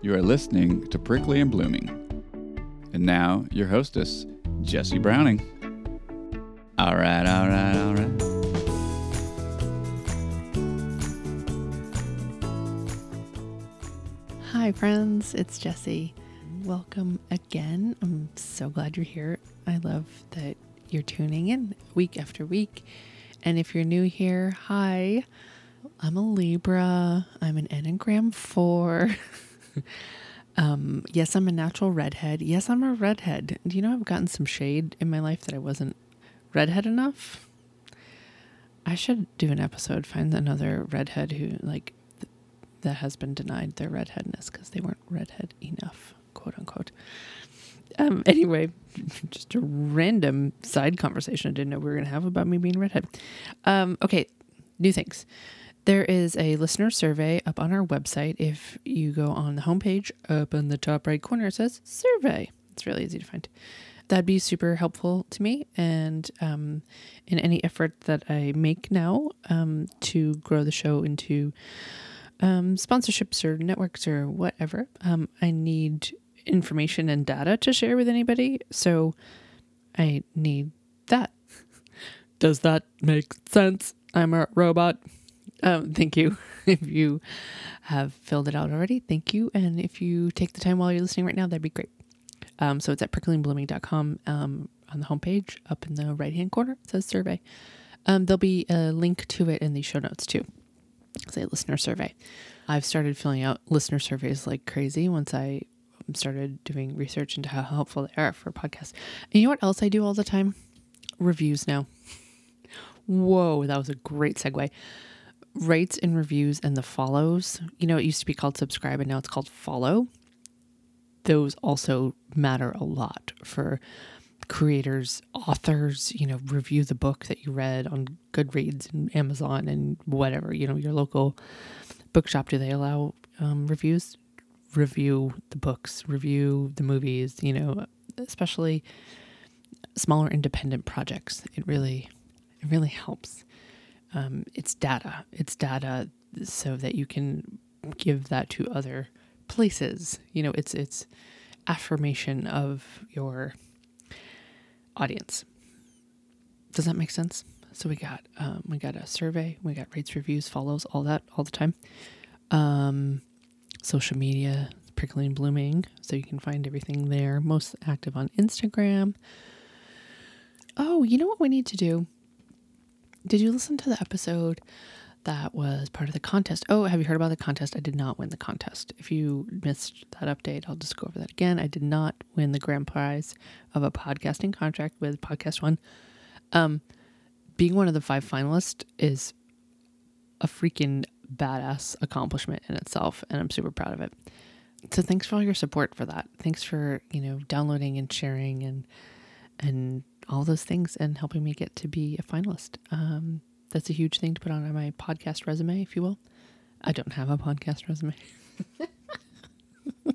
You are listening to Prickly and Blooming. And now, your hostess, Jesse Browning. All right, all right, all right. Hi, friends. It's Jessie. Welcome again. I'm so glad you're here. I love that you're tuning in week after week. And if you're new here, hi. I'm a Libra. I'm an Enneagram 4. um, yes, I'm a natural redhead. Yes, I'm a redhead. Do you know I've gotten some shade in my life that I wasn't redhead enough? I should do an episode, find another redhead who, like, th- that has been denied their redheadness because they weren't redhead enough, quote unquote. Um, anyway, just a random side conversation I didn't know we were going to have about me being redhead. Um, okay, new things. There is a listener survey up on our website. If you go on the homepage, up in the top right corner, it says survey. It's really easy to find. That'd be super helpful to me. And um, in any effort that I make now um, to grow the show into um, sponsorships or networks or whatever, um, I need information and data to share with anybody. So I need that. Does that make sense? I'm a robot. Um, thank you. If you have filled it out already, thank you. And if you take the time while you're listening right now, that'd be great. Um, so it's at pricklyandblooming.com um, on the homepage up in the right hand corner. It says survey. Um, there'll be a link to it in the show notes too. Say listener survey. I've started filling out listener surveys like crazy once I started doing research into how helpful they are for podcasts. And you know what else I do all the time? Reviews now. Whoa, that was a great segue rates and reviews and the follows. You know, it used to be called subscribe and now it's called follow. Those also matter a lot for creators, authors, you know, review the book that you read on Goodreads and Amazon and whatever, you know, your local bookshop. Do they allow um, reviews? Review the books, review the movies, you know, especially smaller independent projects. It really, it really helps um, it's data. It's data so that you can give that to other places. You know, it's it's affirmation of your audience. Does that make sense? So we got um, we got a survey, we got rates, reviews, follows, all that all the time. Um, social media, Prickly and Blooming, so you can find everything there. Most active on Instagram. Oh, you know what we need to do? Did you listen to the episode that was part of the contest? Oh, have you heard about the contest? I did not win the contest. If you missed that update, I'll just go over that again. I did not win the grand prize of a podcasting contract with Podcast One. Um, being one of the five finalists is a freaking badass accomplishment in itself, and I'm super proud of it. So thanks for all your support for that. Thanks for you know downloading and sharing and and all those things and helping me get to be a finalist. Um, that's a huge thing to put on my podcast resume, if you will. I don't have a podcast resume.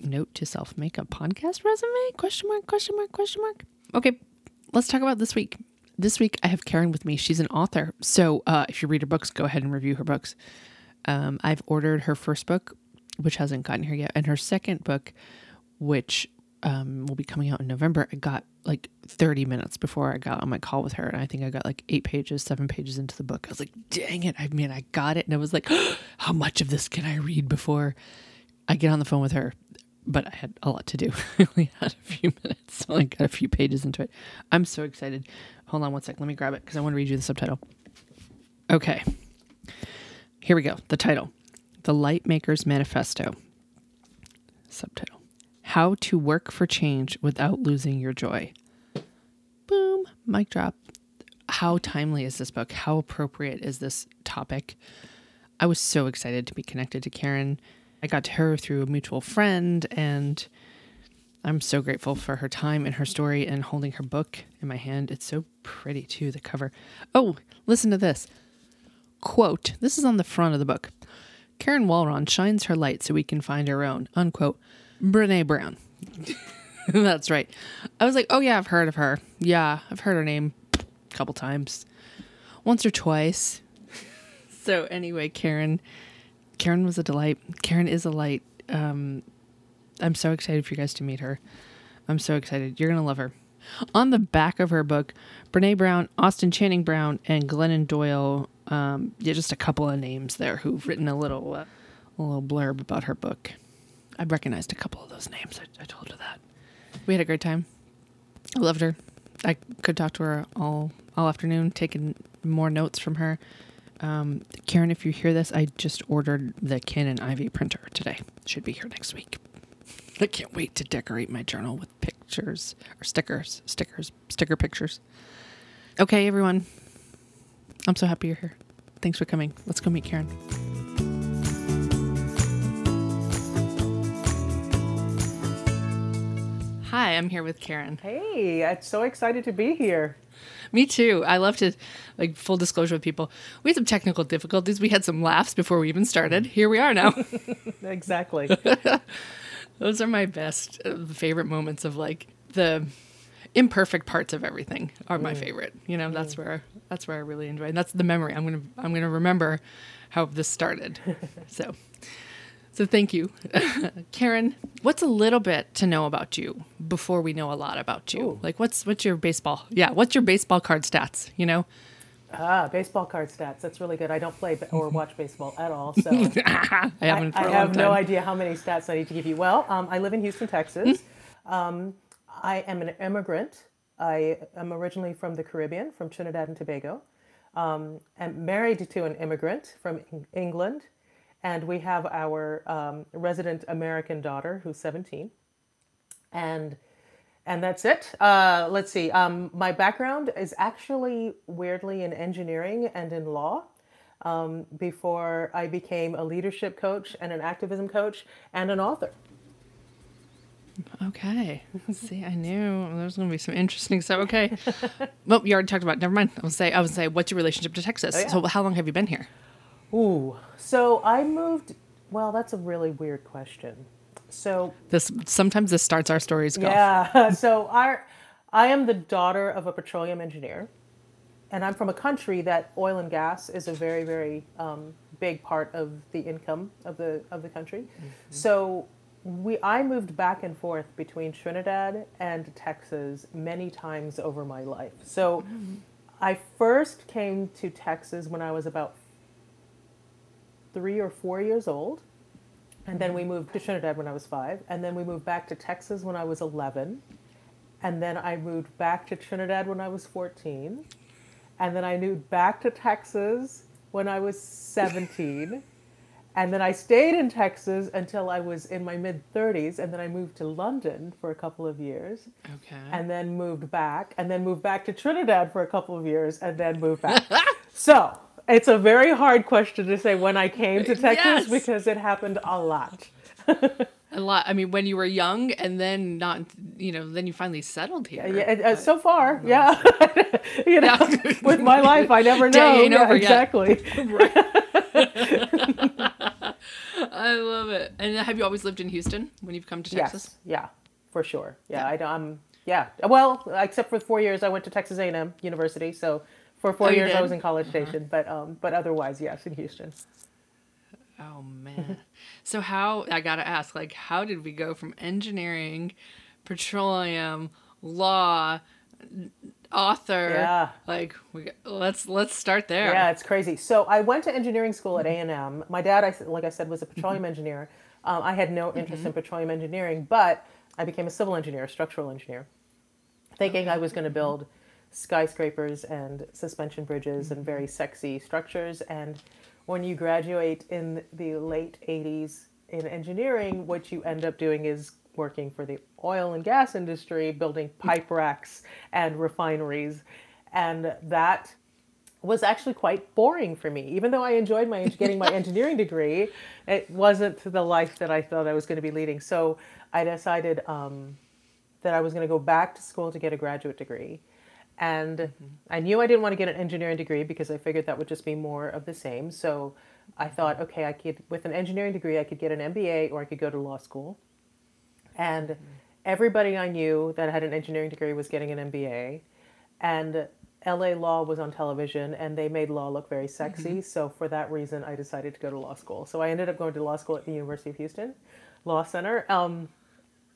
Note to self: make a podcast resume? Question mark? Question mark? Question mark? Okay, let's talk about this week. This week I have Karen with me. She's an author, so uh, if you read her books, go ahead and review her books. Um, I've ordered her first book, which hasn't gotten here yet, and her second book, which um, will be coming out in November. I got like 30 minutes before I got on my call with her. And I think I got like eight pages, seven pages into the book. I was like, dang it. I mean, I got it. And I was like, how much of this can I read before I get on the phone with her? But I had a lot to do. I only had a few minutes. So I got a few pages into it. I'm so excited. Hold on one sec. Let me grab it because I want to read you the subtitle. Okay. Here we go. The title The Light Maker's Manifesto. Subtitle how to Work for Change Without Losing Your Joy. Boom, mic drop. How timely is this book? How appropriate is this topic? I was so excited to be connected to Karen. I got to her through a mutual friend, and I'm so grateful for her time and her story and holding her book in my hand. It's so pretty, too, the cover. Oh, listen to this quote. This is on the front of the book. Karen Walrond shines her light so we can find our own, unquote. Brene Brown. That's right. I was like, oh yeah, I've heard of her. Yeah, I've heard her name a couple times, once or twice. so anyway, Karen, Karen was a delight. Karen is a light, um, I'm so excited for you guys to meet her. I'm so excited. You're gonna love her. On the back of her book, Brene Brown, Austin Channing Brown, and Glennon Doyle. Um, yeah, just a couple of names there who've written a little, uh, a little blurb about her book. I recognized a couple of those names. I, I told her that. We had a great time. I loved her. I could talk to her all all afternoon, taking more notes from her. Um, Karen, if you hear this, I just ordered the Canon Ivy printer today. Should be here next week. I can't wait to decorate my journal with pictures or stickers, stickers, sticker pictures. Okay, everyone. I'm so happy you're here. Thanks for coming. Let's go meet Karen. Hi, I'm here with Karen. Hey, I'm so excited to be here. Me too. I love to, like, full disclosure with people. We had some technical difficulties. We had some laughs before we even started. Here we are now. Exactly. Those are my best, uh, favorite moments of like the imperfect parts of everything are my favorite. You know, that's where that's where I really enjoy. And that's the memory. I'm gonna I'm gonna remember how this started. so, so thank you, Karen. What's a little bit to know about you before we know a lot about you? Ooh. Like, what's what's your baseball? Yeah, what's your baseball card stats? You know, ah, baseball card stats. That's really good. I don't play or watch baseball at all, so I haven't. I, I have no idea how many stats I need to give you. Well, um, I live in Houston, Texas. Um, I am an immigrant. I am originally from the Caribbean, from Trinidad and Tobago. Um, I'm married to an immigrant from England, and we have our um, resident American daughter who's 17. And and that's it. Uh, let's see. Um, my background is actually weirdly in engineering and in law. Um, before I became a leadership coach and an activism coach and an author. Okay. See, I knew there was going to be some interesting stuff. Okay. well, you already talked about. it. Never mind. I was say. I was say. What's your relationship to Texas? Oh, yeah. So, how long have you been here? Ooh. So I moved. Well, that's a really weird question. So This sometimes this starts our stories. Golf. yeah. So our, I am the daughter of a petroleum engineer, and I'm from a country that oil and gas is a very very um, big part of the income of the of the country. So we I moved back and forth between Trinidad and Texas many times over my life. So I first came to Texas when I was about three or four years old. And then we mm-hmm. moved to Trinidad when I was five. And then we moved back to Texas when I was 11. And then I moved back to Trinidad when I was 14. And then I moved back to Texas when I was 17. And then I stayed in Texas until I was in my mid 30s. And then I moved to London for a couple of years. Okay. And then moved back. And then moved back to Trinidad for a couple of years. And then moved back. so it's a very hard question to say when I came to Texas Yes. because it happened a lot. a lot. I mean, when you were young, and then not. You know, then you finally settled here. Yeah, and, uh, so far, yeah. you know, Yeah. with my life, I never know. Yeah, exactly. I love it. And have you always lived in Houston when you've come to Texas? Yes, yeah, for sure. Yeah, I don't. I'm, yeah. Well, except for four years, I went to Texas A&M University. So for four Oh, years, I was in College uh-huh. Station. But um, but otherwise, yes, in Houston. Oh man. so how I gotta ask, like, how did we go from engineering, petroleum, law, author? Yeah. Like, we got- let's let's start there. Yeah, it's crazy. So I went to engineering school at mm-hmm. A and M. My dad, I, like I said, was a mm-hmm. petroleum engineer. Um, I had no interest mm-hmm. in petroleum engineering, but I became a civil engineer, a structural engineer, thinking I was going to build skyscrapers and suspension bridges and very sexy structures. And when you graduate in the late 80s in engineering, what you end up doing is working for the oil and gas industry, building pipe racks and refineries. And that was actually quite boring for me. Even though I enjoyed my getting my engineering degree, it wasn't the life that I thought I was going to be leading. So I decided um, that I was going to go back to school to get a graduate degree. And mm-hmm. I knew I didn't want to get an engineering degree because I figured that would just be more of the same. So I mm-hmm. thought, okay, I could with an engineering degree, I could get an MBA or I could go to law school. And mm-hmm. everybody I knew that had an engineering degree was getting an MBA. And LA law was on television and they made law look very sexy. So for that reason, I decided to go to law school. So I ended up going to law school at the University of Houston Law Center. Um,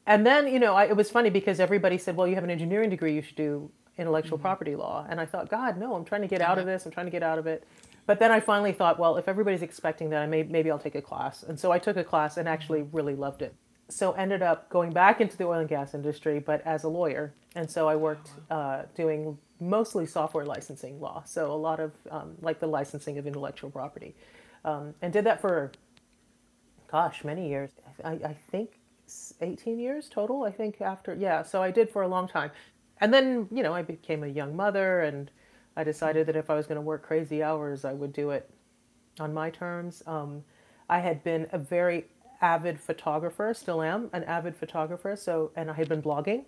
and then, you know, I, it was funny because everybody said, well, you have an engineering degree, you should do intellectual property law. And I thought, God, no, I'm trying to get out of this. I'm trying to get out of it. But then I finally thought, well, if everybody's expecting that, I may, maybe I'll take a class. And so I took a class and actually really loved it. So ended up going back into the oil and gas industry, but as a lawyer. And so I worked uh, doing mostly software licensing law. So a lot of um, like the licensing of intellectual property, um, and did that for, gosh, many years. I, I think 18 years total. I think after yeah. So I did for a long time, and then you know I became a young mother, and I decided that if I was going to work crazy hours, I would do it on my terms. Um, I had been a very avid photographer, still am an avid photographer. So, and I had been blogging.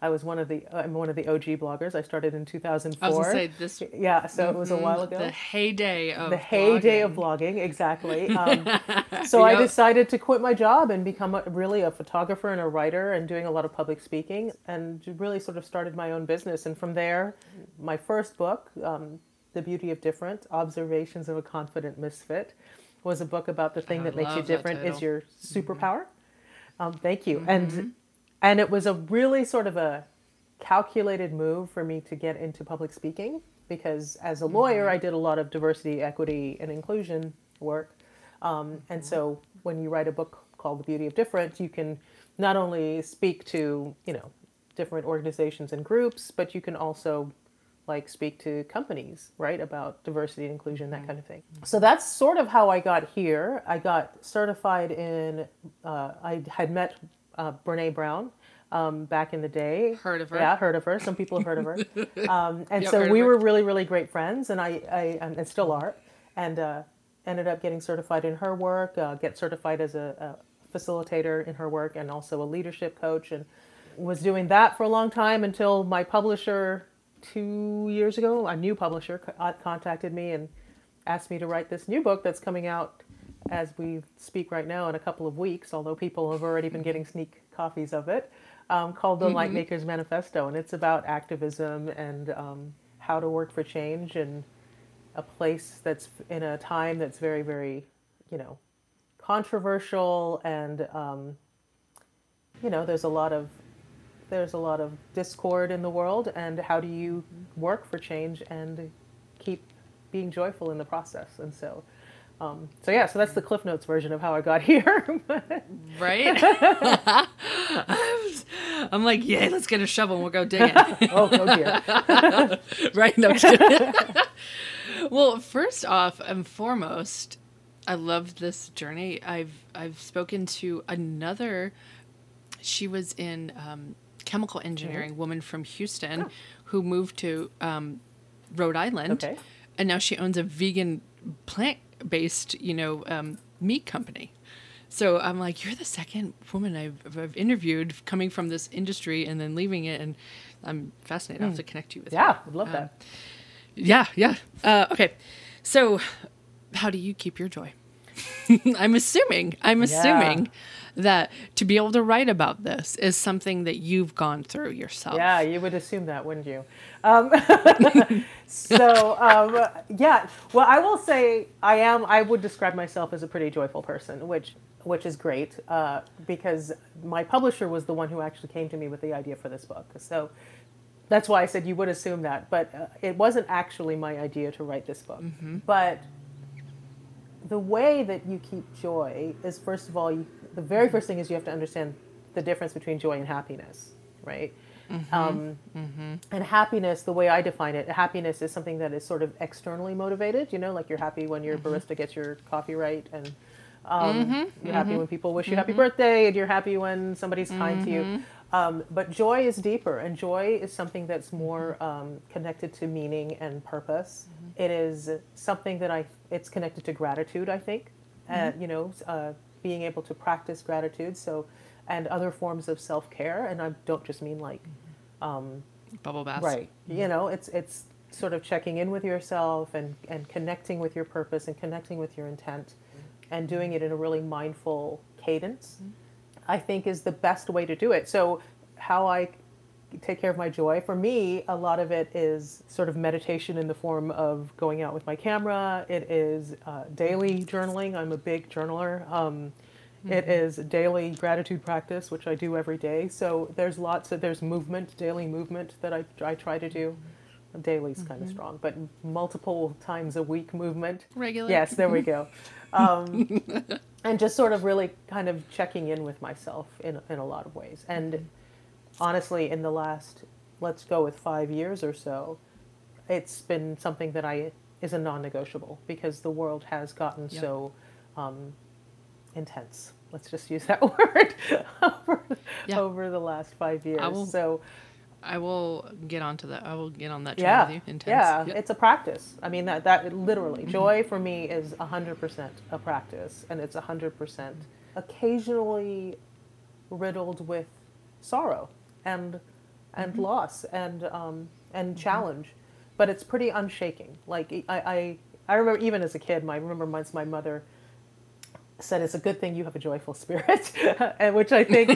I was one of the I'm one of the OG bloggers. I started in 2004. I was say this. yeah, so it was a while ago. The heyday of the heyday of blogging, exactly. Um, so I decided to quit my job and become a, really a photographer and a writer and doing a lot of public speaking and really sort of started my own business. And from there, my first book, um, The Beauty of Different Observations of a Confident Misfit, was a book about the thing I that makes you love that different is. Mm-hmm. your superpower. Um, thank you. And and it was a really sort of a calculated move for me to get into public speaking because as a lawyer, I did a lot of diversity, equity, and inclusion work. Um, and so when you write a book called The Beauty of difference you can not only speak to, you know, different organizations and groups, but you can also like speak to companies, right, about diversity and inclusion, that kind of thing. So that's sort of how I got here. I got certified in, uh, I had met uh, Brene Brown um, back in the day. Heard of her. Yeah, heard of her. Some people have heard of her. Um, and Yep, so we were really, really great friends, and I, I and still are, and uh, ended up getting certified in her work, uh, get certified as a, a facilitator in her work, and also a leadership coach, and was doing that for a long time until my publisher two years ago, a new publisher, uh, contacted me and asked me to write this new book that's coming out as we speak right now in a couple of weeks, although people have already been getting sneak copies of it, um, called The Lightmakers Manifesto. And it's about activism and um, how to work for change in a place that's in a time that's very, very, you know, controversial and, um, you know, there's a lot of there's a lot of discord in the world. And how do you work for change and keep being joyful in the process? And so um, so yeah so that's the cliff notes version of how i got here Right? I'm like, yay, let's get a shovel and we'll go digging. oh, oh dear right? No, well, first off and foremost, I love this journey. I've I've spoken to another. She was in um, chemical engineering, woman from Houston, who moved to um, Rhode Island, Okay. and now she owns a vegan plant-based, you know, um, meat company. So I'm like, you're the second woman I've, I've interviewed coming from this industry and then leaving it, and I'm fascinated. I'll have to connect you with yeah would love Um, that yeah, yeah. Uh, okay. So, how do you keep your joy? I'm assuming, I'm assuming that to be able to write about this is something that you've gone through yourself. Yeah, you would assume that, wouldn't you? Um, so um, yeah, well, I will say I am. I would describe myself as a pretty joyful person, which which is great uh, because my publisher was the one who actually came to me with the idea for this book. So that's why I said you would assume that, but uh, it wasn't actually my idea to write this book. But the way that you keep joy is first of all, you, the very first thing is you have to understand the difference between joy and happiness, right? Um, And happiness, the way I define it, happiness is something that is sort of externally motivated. You know, like you're happy when your barista gets your coffee right, and um, you're happy when people wish you happy birthday, and you're happy when somebody's kind to you. Um, but joy is deeper, and joy is something that's more um, connected to meaning and purpose. It is something that I. It's connected to gratitude. I think, uh, you know, uh, being able to practice gratitude. So, and other forms of self care, and I don't just mean like mm-hmm. um, Bubble baths. Right. You know, it's it's sort of checking in with yourself and and connecting with your purpose and connecting with your intent mm-hmm. and doing it in a really mindful cadence. Mm-hmm. I think is the best way to do it. So how I take care of my joy? For me, a lot of it is sort of meditation in the form of going out with my camera. It is uh, daily journaling. I'm a big journaler. Um, it is daily gratitude practice, which I do every day. So there's lots of there's movement, daily movement that I, I try to do. Daily's kind of strong, but multiple times a week movement. Regular. Yes, there we go. Um, and just sort of really kind of checking in with myself in, in a lot of ways. And honestly, in the last, let's go with five years or so, it's been something that I is a non-negotiable because the world has gotten Yep. so um, intense. Let's just use that word over, Yeah. over the last five years. will- so I will get onto that. I will get on that train yeah, with you. Intense. yeah, Yep. it's a practice. I mean that that literally joy for me is hundred percent a practice, and it's hundred percent occasionally riddled with sorrow and and loss and um, and challenge, but it's pretty unshaking. Like I, I I remember even as a kid, my I remember once my mother said it's a good thing you have a joyful spirit and which i think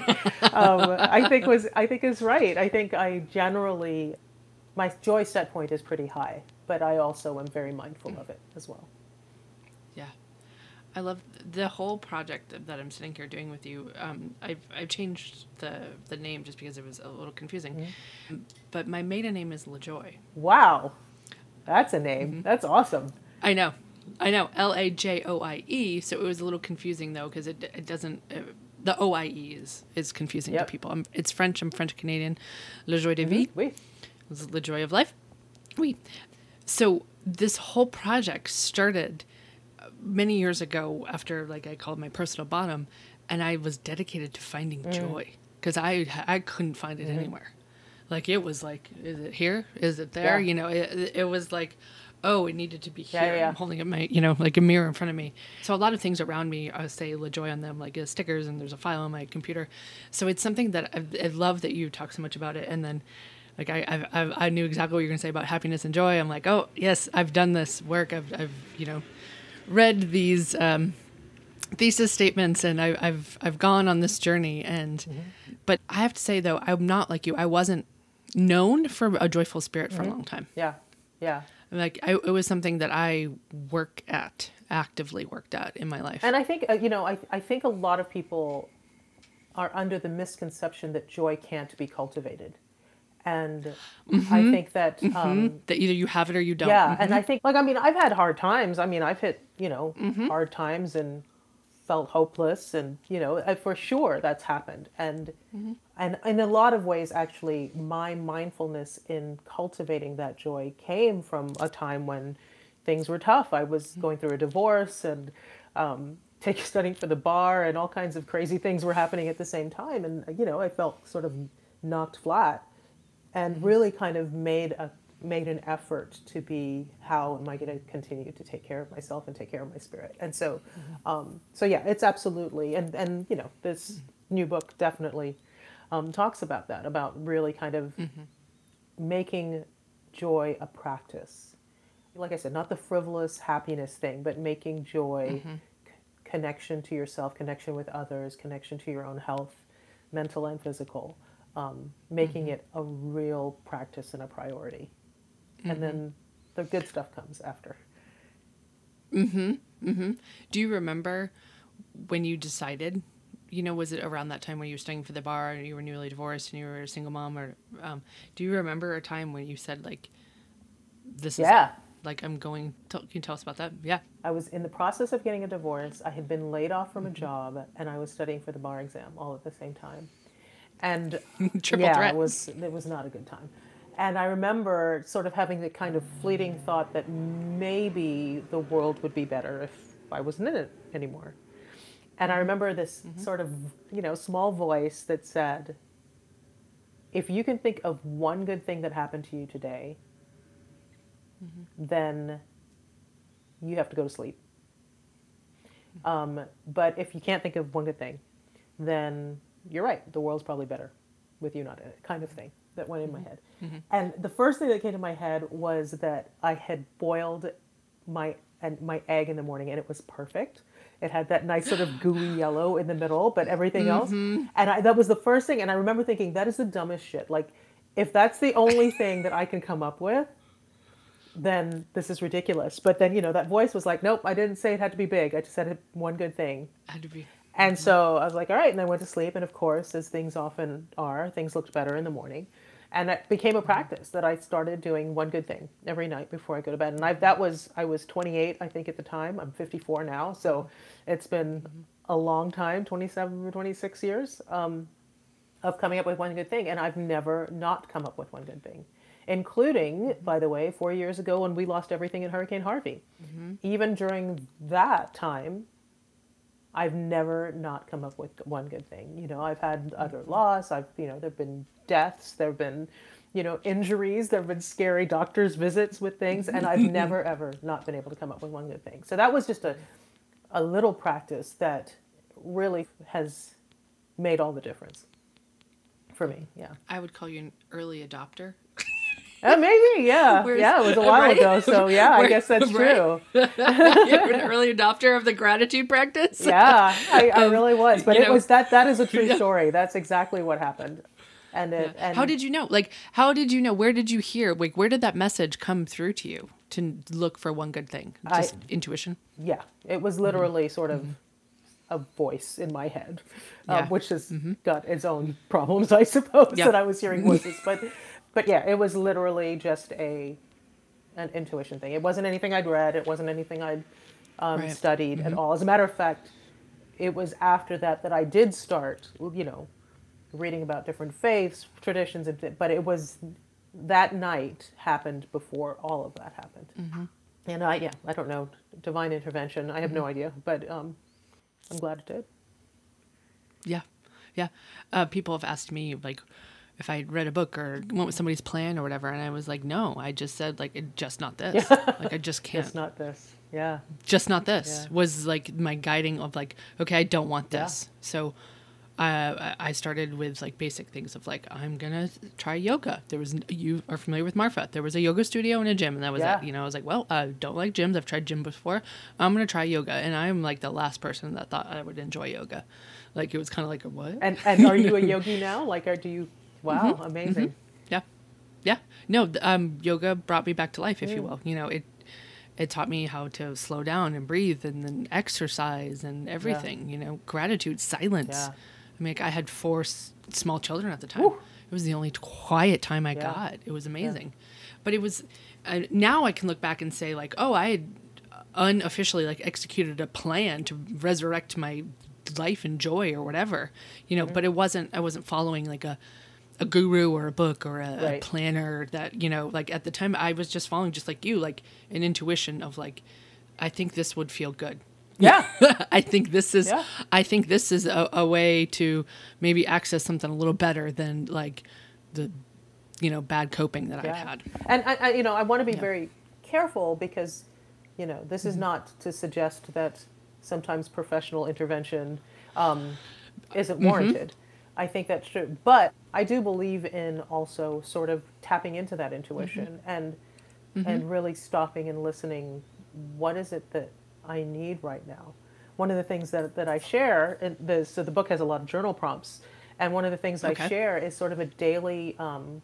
um, i think was i think is right i think i generally my joy set point is pretty high but i also am very mindful of it as well. I love the whole project that I'm sitting here doing with you. Um, I've, I've changed the, the name just because it was a little confusing. Mm-hmm. But my maiden name is LaJoie. wow that's a name that's awesome I know. I know. L A J O I E. So it was a little confusing though because it, it doesn't. Uh, the O I E is, is confusing Yep. to people. I'm, it's French. I'm French Canadian. Le Joy de Vie. Wait. It's the joy of life. We. So this whole project started many years ago after like I called my personal bottom, and I was dedicated to finding Mm. joy because I I couldn't find it anywhere. Like it was like, is it here? Is it there? Mm-hmm. Yeah. You know, it, it was like, oh, it needed to be here. yeah, yeah. I'm holding up my, you know, like a mirror in front of me. So a lot of things around me, I say La Joy on them, like uh, stickers, and there's a file on my computer. So it's something that I've, I love that you talk so much about it. And then, like I, I've, I knew exactly what you were gonna say about happiness and joy. I'm like, oh yes, I've done this work. I've, I've, you know, read these um, thesis statements, and I, I've, I've gone on this journey. And, but I have to say though, I'm not like you. I wasn't known for a joyful spirit for a long time. yeah yeah Like I, it was something that I work at, actively worked at in my life. And I think, uh, you know, I, I think a lot of people are under the misconception that joy can't be cultivated. And I mm-hmm. think that, mm-hmm. um, that either you have it or you don't. yeah, and mm-hmm. I think, like, I mean, I've had hard times. I mean, I've hit, you know, hard times and felt hopeless, and, you know, for sure that's happened. And, and in a lot of ways, actually, my mindfulness in cultivating that joy came from a time when things were tough. I was going through a divorce and um, take, studying for the bar, and all kinds of crazy things were happening at the same time. And, you know, I felt sort of knocked flat and really kind of made a made an effort to be how am I going to continue to take care of myself and take care of my spirit. And so, um, so yeah, it's absolutely and and you know this new book definitely um, talks about that about really kind of making joy a practice. Like I said, not the frivolous happiness thing, but making joy c- connection to yourself, connection with others, connection to your own health, mental and physical, um, making mm-hmm. it a real practice and a priority. And mm-hmm. then the good stuff comes after. Mm-hmm. Do you remember when you decided? You know, was it around that time when you were studying for the bar and you were newly divorced and you were a single mom? Or um, do you remember a time when you said like, "This is Yeah. it. like I'm going"? Tell, can you tell us about that? Yeah. I was in the process of getting a divorce. I had been laid off from a job, and I was studying for the bar exam all at the same time. And Triple yeah, threat. it was it was not a good time. And I remember sort of having the kind of fleeting thought that maybe the world would be better if I wasn't in it anymore. And I remember this mm-hmm. sort of you know small voice that said, "If you can think of one good thing that happened to you today, mm-hmm. then you have to go to sleep. Mm-hmm. Um, but if you can't think of one good thing, then you're right. The world's probably better with you not in it, kind of thing that went in my mm-hmm. head. Mm-hmm. And the first thing that came to my head was that I had boiled my and my egg in the morning, and it was perfect. It had that nice sort of gooey yellow in the middle, but everything else. Mm-hmm. And I, that was the first thing. And I remember thinking, that is the dumbest shit. Like, if that's the only thing that I can come up with, then this is ridiculous. But then, you know, that voice was like, nope, I didn't say it had to be big. I just said it one good thing. Had to be. And so I was like, all right. And I went to sleep. And of course, as things often are, things looked better in the morning. And it became a practice that I started doing one good thing every night before I go to bed. And I, that was, I was 28, I think, at the time. I'm 54 now. So it's been a long time 27 or 26 years um, of coming up with one good thing. And I've never not come up with one good thing including, by the way, four years ago when we lost everything in Hurricane Harvey. Mm-hmm. Even during that time, I've never not come up with one good thing. You know, I've had other loss. I've, you know, there've been deaths. There've been, you know, injuries. There've been scary doctor's visits with things, and I've never ever not been able to come up with one good thing. So that was just a, a little practice that really has made all the difference for me. Yeah. I would call you an early adopter. Uh, maybe, yeah, yeah. It was a while right? ago, so yeah, I guess that's true. You're an early adopter of the gratitude practice. yeah, I, I um, really was, but it know, was that. That is a true yeah. story. That's exactly what happened. And it. Yeah. And how did you know? Like, how did you know? Where did you hear? Like, where did that message come through to you to look for one good thing? Just I, intuition. Yeah, it was literally mm-hmm. sort of. Mm-hmm a voice in my head, um, which has mm-hmm. got its own problems, I suppose, that I was hearing voices. But but yeah, it was literally just a an intuition thing. It wasn't anything I'd read. It wasn't anything I'd um, right. studied mm-hmm. at all. As a matter of fact, it was after that that I did start, you know, reading about different faiths, traditions, but it was that night happened before all of that happened. Mm-hmm. And I, yeah, I don't know, divine intervention. I have mm-hmm. no idea, but um, I'm glad it did. Yeah, yeah. Uh, people have asked me like, if I read a book or went with somebody's plan or whatever, and I was like, no, I just said like, just not this. Yeah. Like I just can't. Just not this. Yeah. Just not this yeah. was like my guiding of like, okay, I don't want this. Yeah. So. Uh, I started with like basic things of like I'm gonna try yoga. There was you are familiar with Marfa. There was a yoga studio and a gym, and that was it. You know, I was like, well, I don't like gyms. I've tried gym before. I'm gonna try yoga, and I'm like the last person that thought I would enjoy yoga. Like it was kind of like a what? And and are you a yogi now? Like, are do you Wow, mm-hmm. amazing. Mm-hmm. Yeah. Yeah. No, um, yoga brought me back to life, if mm. you will. You know, it it taught me how to slow down and breathe and then exercise and everything, yeah. you know, gratitude, silence. Yeah. I mean, I had four s- small children at the time. Woo. It was the only quiet time I got. It was amazing. But it was, uh, now I can look back and say, like, oh, I had unofficially like executed a plan to resurrect my life and joy or whatever, you know, mm-hmm. but it wasn't, I wasn't following like a, a guru or a book or a, right. a, planner that you know like at the time i was just following just like you like an intuition of like i think this would feel good yeah i think this is yeah. i think this is a, a, way to maybe access something a little better than like the you know bad coping that yeah. i had and I, I, you know i want to be yeah. very careful because you know this is mm-hmm. not to suggest that sometimes professional intervention um, isn't mm-hmm. warranted. I think that's true. But I do believe in also sort of tapping into that intuition mm-hmm. and mm-hmm. and really stopping and listening. What is it that I need right now? One of the things that, that I share, and the, so the book has a lot of journal prompts, and one of the things okay. I share is sort of a daily um,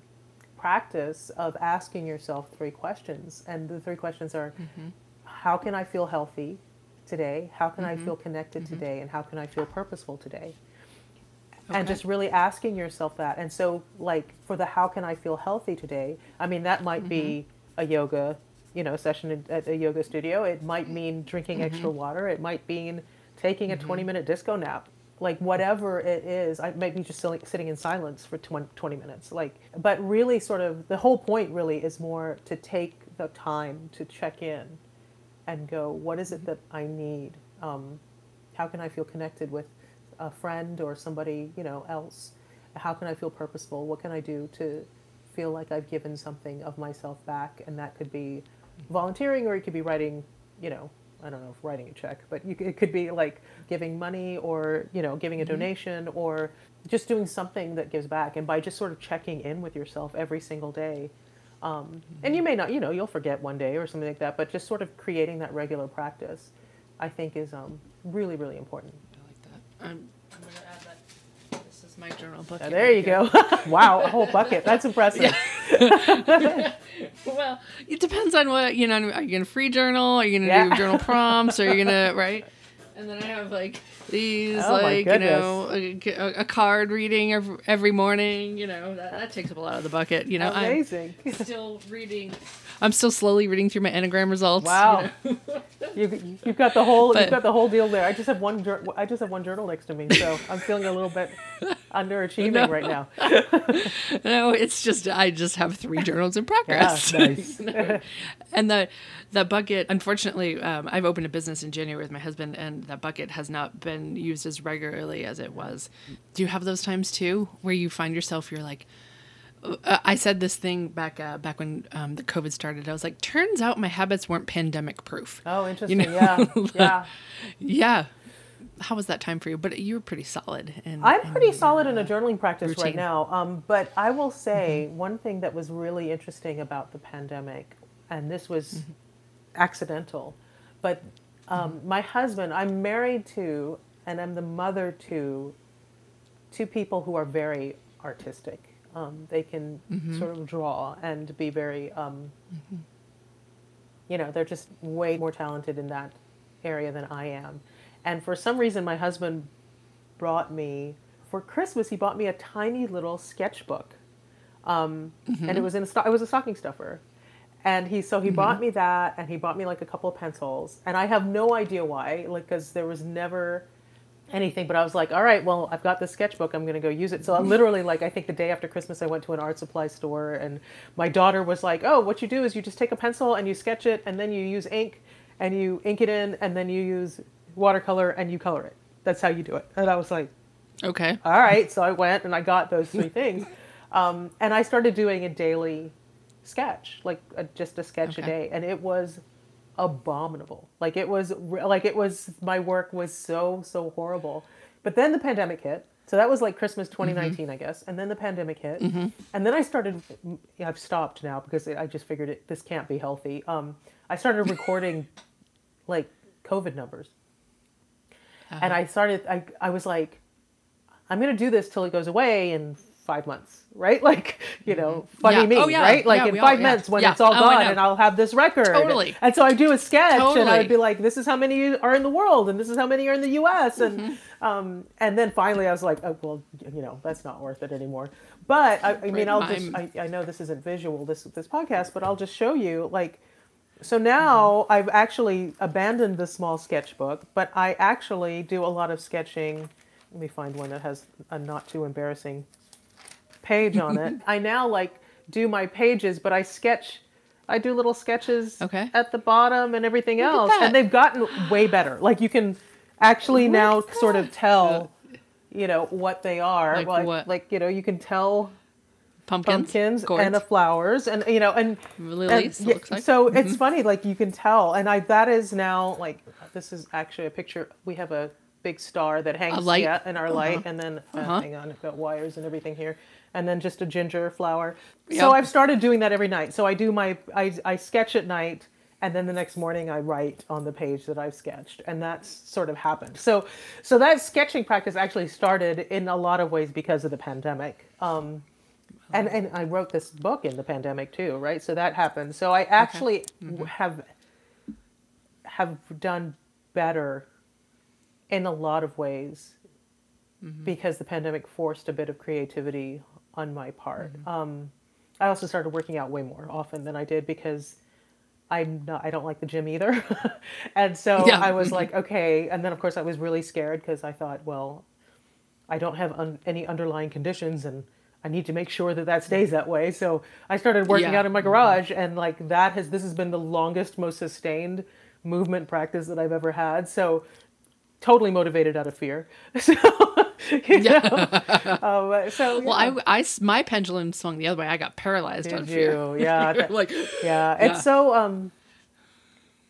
practice of asking yourself three questions. And the three questions are mm-hmm. how can I feel healthy today? How can I mm-hmm. feel connected mm-hmm. today? And how can I feel purposeful today? Okay. And just really asking yourself that. And so, like, for the how can I feel healthy today? I mean, that might mm-hmm. be a yoga, you know, session at a yoga studio. It might mean drinking mm-hmm. extra water. It might mean taking a mm-hmm. 20 minute disco nap. Like, whatever it is, I might be just sitting in silence for 20 minutes. Like, but really, sort of, the whole point really is more to take the time to check in and go, what is it mm-hmm. that I need? Um, how can I feel connected with a friend or somebody you know else how can i feel purposeful what can i do to feel like i've given something of myself back and that could be volunteering or it could be writing you know i don't know if writing a check but you, it could be like giving money or you know giving a mm-hmm. donation or just doing something that gives back and by just sort of checking in with yourself every single day um, mm-hmm. and you may not you know you'll forget one day or something like that but just sort of creating that regular practice i think is um, really really important I'm, I'm going to add that. This is my journal book. Uh, there you go. wow, a whole bucket. That's impressive. well, it depends on what you know. Are you gonna free journal? Are you gonna Yeah. do journal prompts? Are you gonna right? And then I have like these, Oh, like you know, a, a card reading every, every morning. You know that, that takes up a lot of the bucket. You know, Amazing. I'm still reading. I'm still slowly reading through my enneagram results. you Wow. know. You, you've got the whole But- you've got the whole deal there. I just have one I just have one journal next to me, so I'm feeling a little bit underachieving right now. no, it's just I just have three journals in progress. Yeah, nice. And the the bucket, unfortunately, um, I've opened a business in January with my husband, and that bucket has not been used as regularly as it was. Do you have those times too, where you find yourself you're like. I said this thing back uh, back when um, the COVID started. I was like, turns out my habits weren't pandemic proof. Oh, interesting. know, yeah, yeah. Yeah. How was that time for you? But you were pretty solid. And I'm and pretty solid in a uh, journaling practice right now. Um, but I will say one thing that was really interesting about the pandemic, and this was accidental, but um, my husband, I'm married to, and I'm the mother to, two people who are very artistic. Um, they can sort of draw and be very, um, you know, they're just way more talented in that area than I am. And for some reason, my husband brought me for Christmas. He bought me a tiny little sketchbook, um, and it was in a it was a stocking stuffer. And he so he bought me that, and he bought me like a couple of pencils, and I have no idea why, like because there was never anything. But I was like, all right, well, I've got this sketchbook. I'm going to go use it. So I literally, like, I think the day after Christmas, I went to an art supply store, and my daughter was like, oh, what you do is you just take a pencil and you sketch it, and then you use ink, and you ink it in, and then you use watercolor and you color it. That's how you do it. And I was like, Okay. all right. So I went and I got those three things. Um, and I started doing a daily sketch, like a, just a sketch a day. And it was abominable. Like it was, like it was, my work was so, so horrible. But then the pandemic hit. So that was like Christmas mm-hmm. 2019, I guess. And then the pandemic hit. Mm-hmm. And then I started, mm, I've stopped now because I just figured it, this can't be healthy. Um, I started recording like COVID numbers. And uh-huh. I started, I, I was like, I'm going to do this till it goes away in five months, right? Like, you know, funny Yeah. me, Oh, yeah. right? Like Yeah, in all- five yeah. months when it's all Oh, gone and I'll have this record. Totally. And so I do a sketch and I would be like, this is how many are in the world and this is how many are in the US. And, Mm-hmm. um, and then finally I was like, oh, well, you know, that's not worth it anymore. But I, I mean, I'll just, I, I know this isn't visual, this, this podcast, but I'll just show you like, so now I've actually abandoned the small sketchbook, but I actually do a lot of sketching. Let me find one that has a not too embarrassing page on it. I now like do my pages, but I sketch. I do little sketches Okay. at the bottom and everything Look else, and they've gotten way better. Like you can actually now sort of tell, you know, what they are. Like what? like you know, you can tell Pumpkins. pumpkins gourds, and the flowers, and you know, and lilies. and, it looks like. So it's funny, like you can tell, and I that is now like this is actually a picture. We have a big star that hangs yeah, in our light, Uh-huh. and then uh, Uh-huh. hang on, I've got wires and everything here, and then just a ginger flower. Yep. So I've started doing that every night. So I do my I I sketch at night. And then the next morning, I write on the page that I've sketched, and that's sort of happened. So, so that sketching practice actually started in a lot of ways because of the pandemic. Um, and and I wrote this book in the pandemic too, right? So that happened. So I actually w have have done better in a lot of ways because the pandemic forced a bit of creativity on my part. Mm-hmm. Um, I also started working out way more often than I did because I'm not, I don't like the gym either, and so Yeah. I was mm-hmm. like, okay. And then of course I was really scared because I thought, well, I don't have un- any underlying conditions and I need to make sure that that stays that way. So I started working Yeah. out in my mm-hmm. garage and like that has this has been the longest most sustained movement practice that I've ever had. So totally motivated out of fear. So you know, um, so well, I I, my pendulum swung the other way. I got paralyzed on Did fear. Yeah, that- like yeah, Yeah. it's so um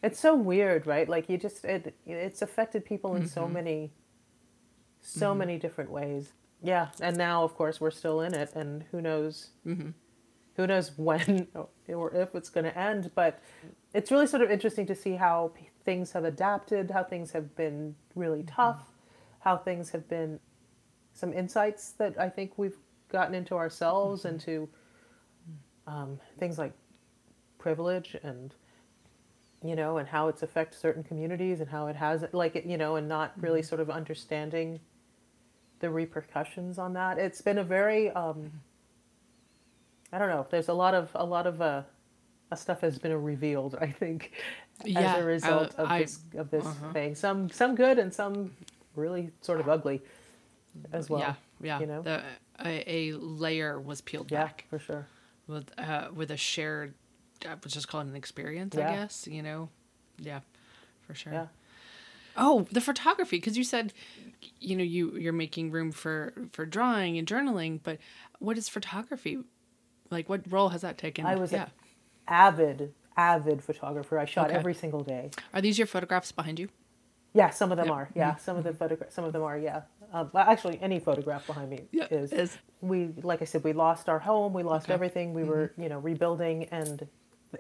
it's so weird, right? Like you just it it's affected people in Mm-hmm. so many so many different ways. Yeah, and now of course we're still in it and who knows Mm-hmm. who knows when or if it's going to end, but it's really sort of interesting to see how p- things have adapted, how things have been really Mm-hmm. tough, how things have been some insights that I think we've gotten into ourselves and to um, things like privilege and you know and how it's affected certain communities and how it has like it you know and not really sort of understanding the repercussions on that. It's been a very um, i don't know there's a lot of a lot of uh, uh, stuff has been revealed i think Yeah, as a result uh, of I- this of this uh-huh. thing. Some some good and some really sort of ugly as well yeah, yeah. you know? the, a, a layer was peeled yeah back for sure with uh, with a shared. I would just call it an experience. Yeah. I guess you know. Yeah, for sure. yeah Oh, the photography because you said, you know, you you're making room for for drawing and journaling, but what is photography? Like, what role has that taken? I was yeah. an avid, avid photographer. I shot Okay. every single day. Are these your photographs behind you? Yeah, some of them Yeah. are. Yeah, some of the photographs. Some of them are. Yeah. Well, actually, any photograph behind me Yeah, is. is. We, like I said, we lost our home. We lost Okay. Mm-hmm. everything. We were, you know, rebuilding, and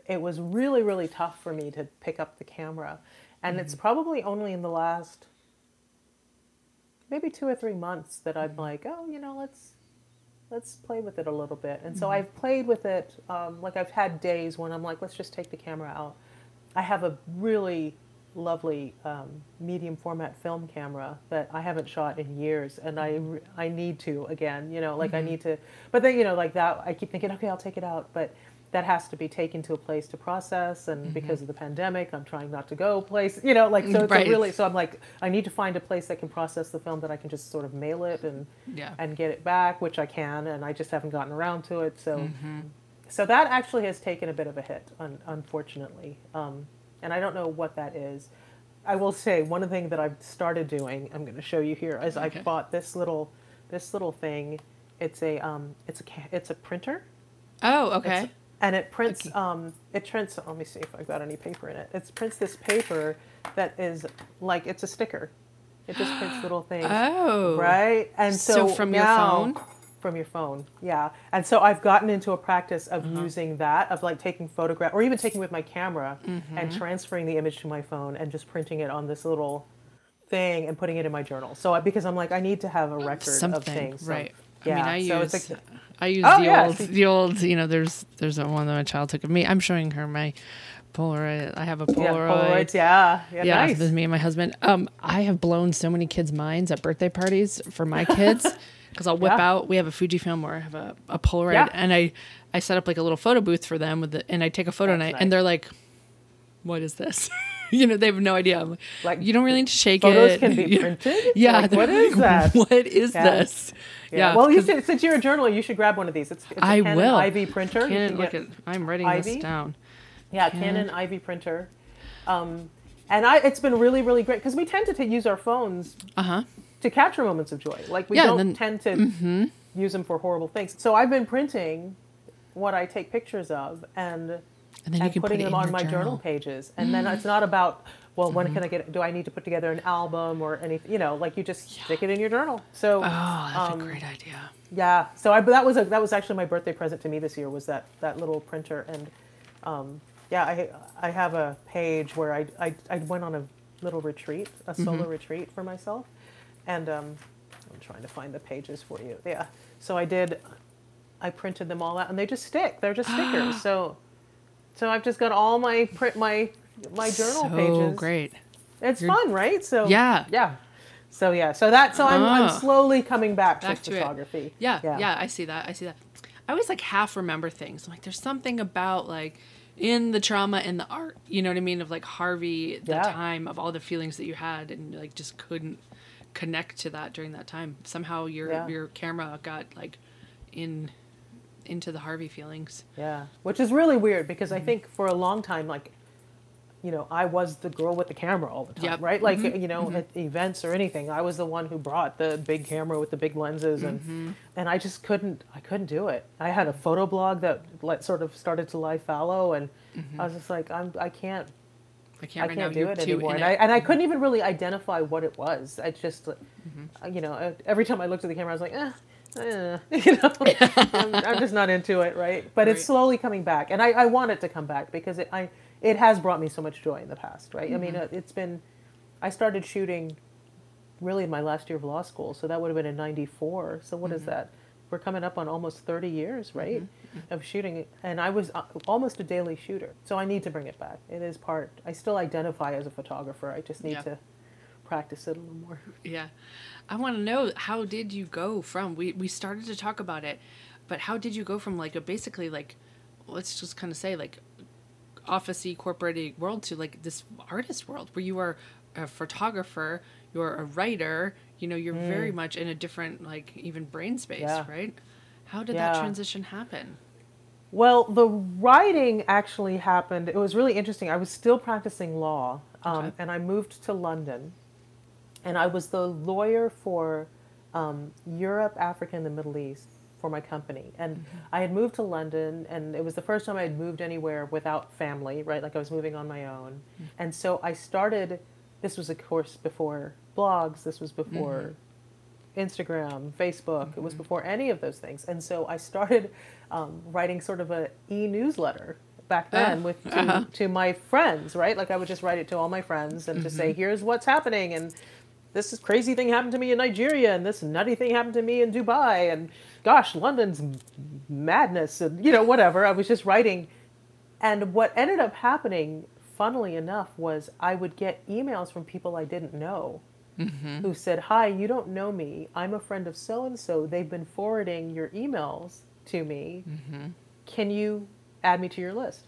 it was really, really tough for me to pick up the camera. And it's Mm-hmm. probably only in the last maybe two or three months that I'm Mm-hmm. like, oh, you know, let's let's play with it a little bit. And so Mm-hmm. I've played with it. Um, like I've had days when I'm like, let's just take the camera out. I have a really lovely um, medium format film camera that I haven't shot in years, and I I need to again. You know, like I need to. But then you know, like that, I keep thinking, okay, I'll take it out, but. That has to be taken to a place to process, and because of the pandemic, I'm trying not to go place. You know, like so. It's Right. a really so. I'm like, I need to find a place that can process the film that I can just sort of mail it and Yeah. and get it back, which I can, and I just haven't gotten around to it. So, Mm-hmm. so that actually has taken a bit of a hit, un- unfortunately, um, and I don't know what that is. I will say one of the things that I've started doing. I'm going to show you here is Okay. I bought this little this little thing. It's a um, it's a it's a printer, Oh, okay. It's- and it prints Okay. um, it prints. Let me see if I've got any paper in it. It prints this paper that is like it's a sticker. It just prints little things. oh. Right? And So so, from your phone? From your phone, yeah. And so I've gotten into a practice of Uh-huh. using that, of like taking photograph, or even taking with my camera Mm-hmm. and transferring the image to my phone and just printing it on this little thing and putting it in my journal. So I, because I'm like, I need to have a record Something. of things. So, right. yeah. I mean, I so use. it's like, I use Oh, the yeah, old, the old. You know, there's there's a one that my child took of me. I'm showing her my Polaroid. I have a yeah, Polaroid. Polaroids, yeah. Yeah, Yeah, nice. with me and my husband. Um, I have blown so many kids' minds at birthday parties for my kids because I'll whip Yeah. out. We have a Fujifilm or I have a, a Polaroid, Yeah. and I I set up like a little photo booth for them with the, and I take a photo and, I, That's and they're like, "What is this?" you know, they have no idea. I'm like, Like, you don't really need to shake Photos it. can be Yeah. printed? Yeah, Like, what is like, that? What is Yeah. this? yeah. Well, you should, since you're a journalist, you should grab one of these. It's, it's a I Canon will. Ivy printer. Canon, look at. I'm writing Ivy? this down. Yeah, Canon Ivy printer. Um, and I, it's been really, really great because we tend to t- use our phones Uh huh. To capture moments of joy. Like we Yeah, don't then- mm-hmm. tend to use them for horrible things. So I've been printing what I take pictures of and And then you and can putting put them on my journal, journal. Mm-hmm. pages. And then it's not about well, when can I get? Do I need to put together an album or anything? You know, like you just stick it in your journal. So Oh, that's um, a great idea. yeah. So I, that was a, that was actually my birthday present to me this year was that that little printer and um, yeah I I have a page where I, I I went on a little retreat a solo retreat for myself and um, I'm trying to find the pages for you yeah so I did I printed them all out and they just stick they're just stickers so so I've just got all my print my my journal so pages great. it's You're- fun right so Yeah. yeah so yeah so that so I'm, I'm Ah. slowly coming back, Back to to it. photography Yeah, yeah, I see that. I see that. I always like half remember things. I'm like, there's something about like in the trauma and the art. You know what I mean? Of like Harvey, the Yeah. time of all the feelings that you had, and like just couldn't connect to that during that time. Somehow your Yeah. your camera got like in into the Harvey feelings. Yeah, which is really weird because Mm-hmm. I think for a long time, like, you know, I was the girl with the camera all the time, Yep. Mm-hmm. right? Like, you know, at events or anything, I was the one who brought the big camera with the big lenses, and Mm-hmm. and I just couldn't, I couldn't do it. I had a photo blog that like sort of started to lie fallow, and I was just like, I'm, I can't, I can't, I can't do it anymore, and I and I couldn't even really identify what it was. I just, uh, Mm-hmm. you know, every time I looked at the camera, I was like, eh. eh, you know, I'm, I'm just not into it, right? But it's slowly coming back, and I, I want it to come back because it I it has brought me so much joy in the past, right? I mean, Mm-hmm. uh, it's been I started shooting really in my last year of law school. So that would have been in 94. So what is that? We're coming up on almost 30 years, right, of shooting. And I was uh, almost a daily shooter. So I need to bring it back. It is part, I still identify as a photographer. I just need Yeah. to practice it a little more. Yeah. I want to know how did you go from we we started to talk about it, but how did you go from like a basically like let's just kind of say like officey corporate world to like this artist world where you are a photographer, you're a writer, you know, you're very much in a different like even brain space, Yeah. right? How did that transition happen? Well, the writing actually happened. It was really interesting. I was still practicing law, um, Okay. and I moved to London, and I was the lawyer for um, Europe, Africa, and the Middle East for my company. And I had moved to London, and it was the first time I had moved anywhere without family, right? Like I was moving on my own. And so I started. This was, of course, before blogs. This was before mm-hmm. Instagram, Facebook. It was mm-hmm. before any of those things, and so I started um, writing sort of a e-newsletter back ah, then with to, uh-huh. to my friends, right? Like I would just write it to all my friends and to say, mm-hmm. "Here's what's happening," and this crazy thing happened to me in Nigeria, and this nutty thing happened to me in Dubai, and gosh, London's madness, and you know whatever. I was just writing, and what ended up happening, funnily enough, was I would get emails from people I didn't know who said, Hi, you don't know me. I'm a friend of so and so. They've been forwarding your emails to me. Can you add me to your list?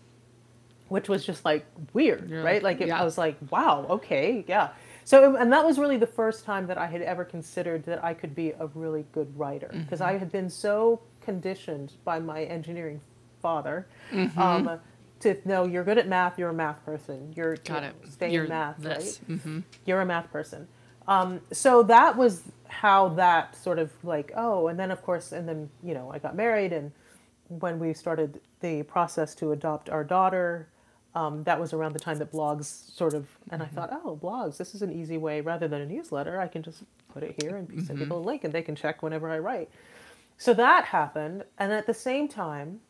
Which was just like weird, You're right? like, Like, it, yeah. I was like, wow, okay, yeah. So, and that was really the first time that I had ever considered that I could be a really good writer because Mm-hmm. I had been so conditioned by my engineering father Mm-hmm. um, to know you're good at math, you're a math person. You're Got you it. stay You're in math, this. right? hmm you're a math person. Um, so that was how that sort of like, oh, and then of course, and then, you know, I got married and when we started the process to adopt our daughter, um, that was around the time that blogs sort of, and I thought, oh, blogs, this is an easy way rather than a newsletter. I can just put it here and send people a link and they can check whenever I write. So that happened. And at the same time,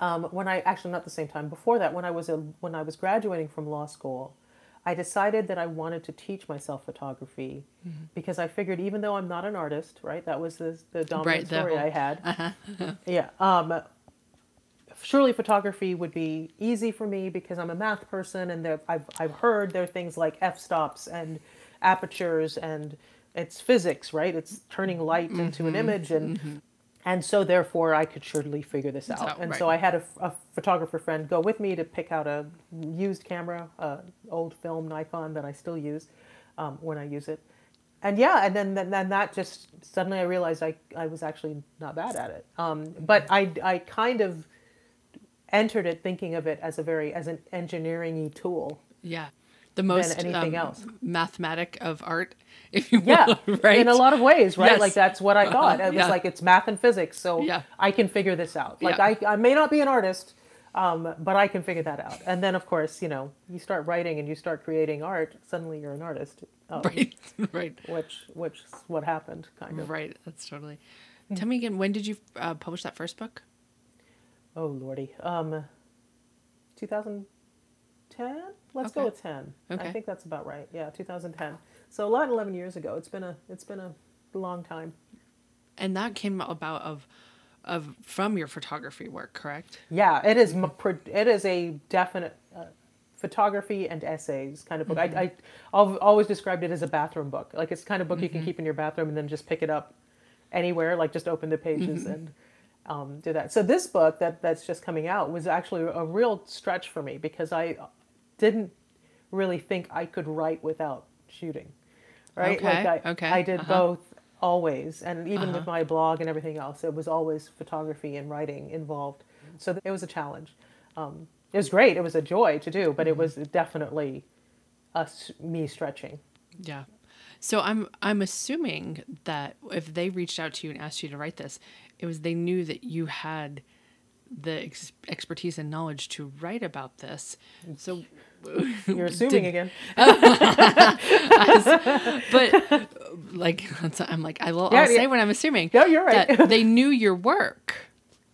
um, when I actually not the same time before that, when I was a, when I was graduating from law school, I decided that I wanted to teach myself photography because I figured even though I'm not an artist, right? That was the the dominant Right, story whole- I had. yeah. Um, surely photography would be easy for me because I'm a math person, and there, I've I've heard there are things like f-stops and apertures, and it's physics, right? It's turning light into an image, and and so therefore I could surely figure this out. out, and right. so I had a, a photographer friend go with me to pick out a used camera, uh, old film Nikon that I still use um, when I use it. And yeah, and then, then then that just suddenly I realized I, I was actually not bad at it. Um, but I, I kind of entered it thinking of it as a very as an engineering tool. Yeah. The most anything um, else. mathematic of art, if you will, Yeah, right? in a lot of ways, right? Yes. Like that's what I thought. It was Yeah. like it's math and physics, so Yeah. I can figure this out. Like Yeah. I, I may not be an artist, um, but I can figure that out. And then of course, you know, you start writing and you start creating art. Suddenly you're an artist, um, right, right, which which is what happened, kind of. right. That's totally. Tell me again, when did you uh, publish that first book? Oh lordy, um, 2010. Let's go Okay. with 10. Okay. I think that's about right. Yeah, 2010. So 11, 11 years ago. It's been a it's been a long time. And that came about of, of from your photography work, correct? Yeah, it is it is a definite uh, photography and essays kind of book. I, I I've always described it as a bathroom book. Like it's the kind of book you can keep in your bathroom and then just pick it up anywhere. Like just open the pages and um, do that. So this book that that's just coming out was actually a real stretch for me because I didn't really think I could write without shooting. Right? Okay, Like I, okay, I did uh-huh. both always, and even with my blog and everything else, it was always photography and writing involved. So it was a challenge. Um, it was great. It was a joy to do, but it was definitely us me stretching. Yeah. So I'm I'm assuming that if they reached out to you and asked you to write this, it was they knew that you had the ex- expertise and knowledge to write about this. So You're assuming Did- again. but like I'm like I will Yeah, I'll say yeah. when I'm assuming No, you're right. that they knew your work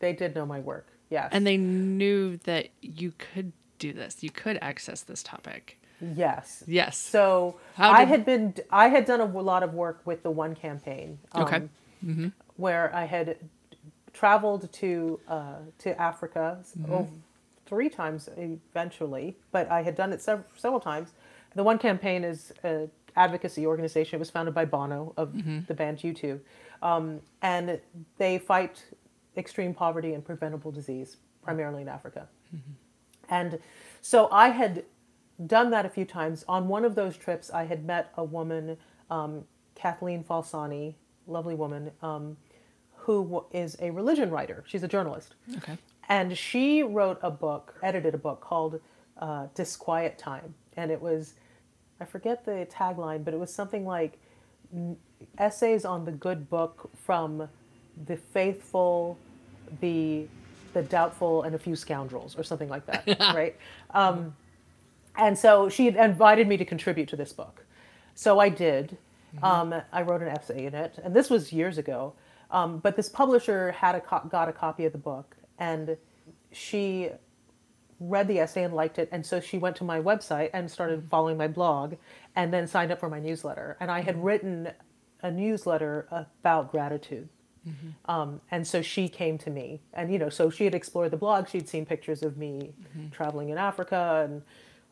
They did know my work. Yes. and they knew that you could do this. You could access this topic. Yes. Yes. So How I had been I had done a lot of work with the One campaign. um, Okay. Where I had traveled to uh, to Africa oh, three times eventually, but I had done it several, several times. The One campaign is an advocacy organization. It was founded by Bono of the band U2, um, and they fight extreme poverty and preventable disease primarily in Africa. And so I had done that a few times. On one of those trips, I had met a woman, um, Kathleen Falsani, lovely woman, um, who is a religion writer. She's a journalist. Okay. And she wrote a book, edited a book called uh, Disquiet Time. And it was, I forget the tagline, but it was something like essays on the good book from the faithful, the the doubtful, and a few scoundrels, or something like that, right? Um, and so she had invited me to contribute to this book. So I did. Um, I wrote an essay in it, and this was years ago. Um, but this publisher had a co- got a copy of the book, and she read the essay and liked it, and so she went to my website and started following my blog, and then signed up for my newsletter. And I had written a newsletter about gratitude. Um, and so she came to me, and you know, so she had explored the blog. She'd seen pictures of me traveling in Africa, and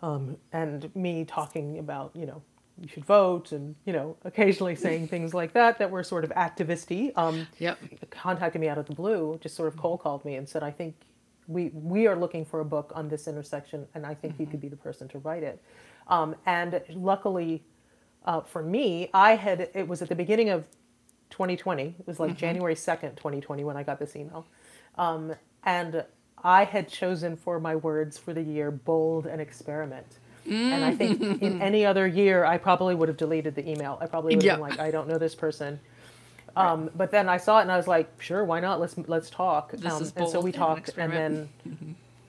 um, and me talking about you know you should vote, and you know occasionally saying things like that that were sort of activisty. Um, Yep. contacted me out of the blue, just sort of cold called me and said, "I think we we are looking for a book on this intersection, and I think you could be the person to write it." Um, and luckily, uh, for me, I had it was at the beginning of 2020. It was like January 2nd, 2020, when I got this email, um, and I had chosen for my words for the year bold and experiment. And I think in any other year, I probably would have deleted the email. I probably would have been like, I don't know this person. Um, but then I saw it and I was like, sure, why not? Let's let's talk. Um, and so we talked, and then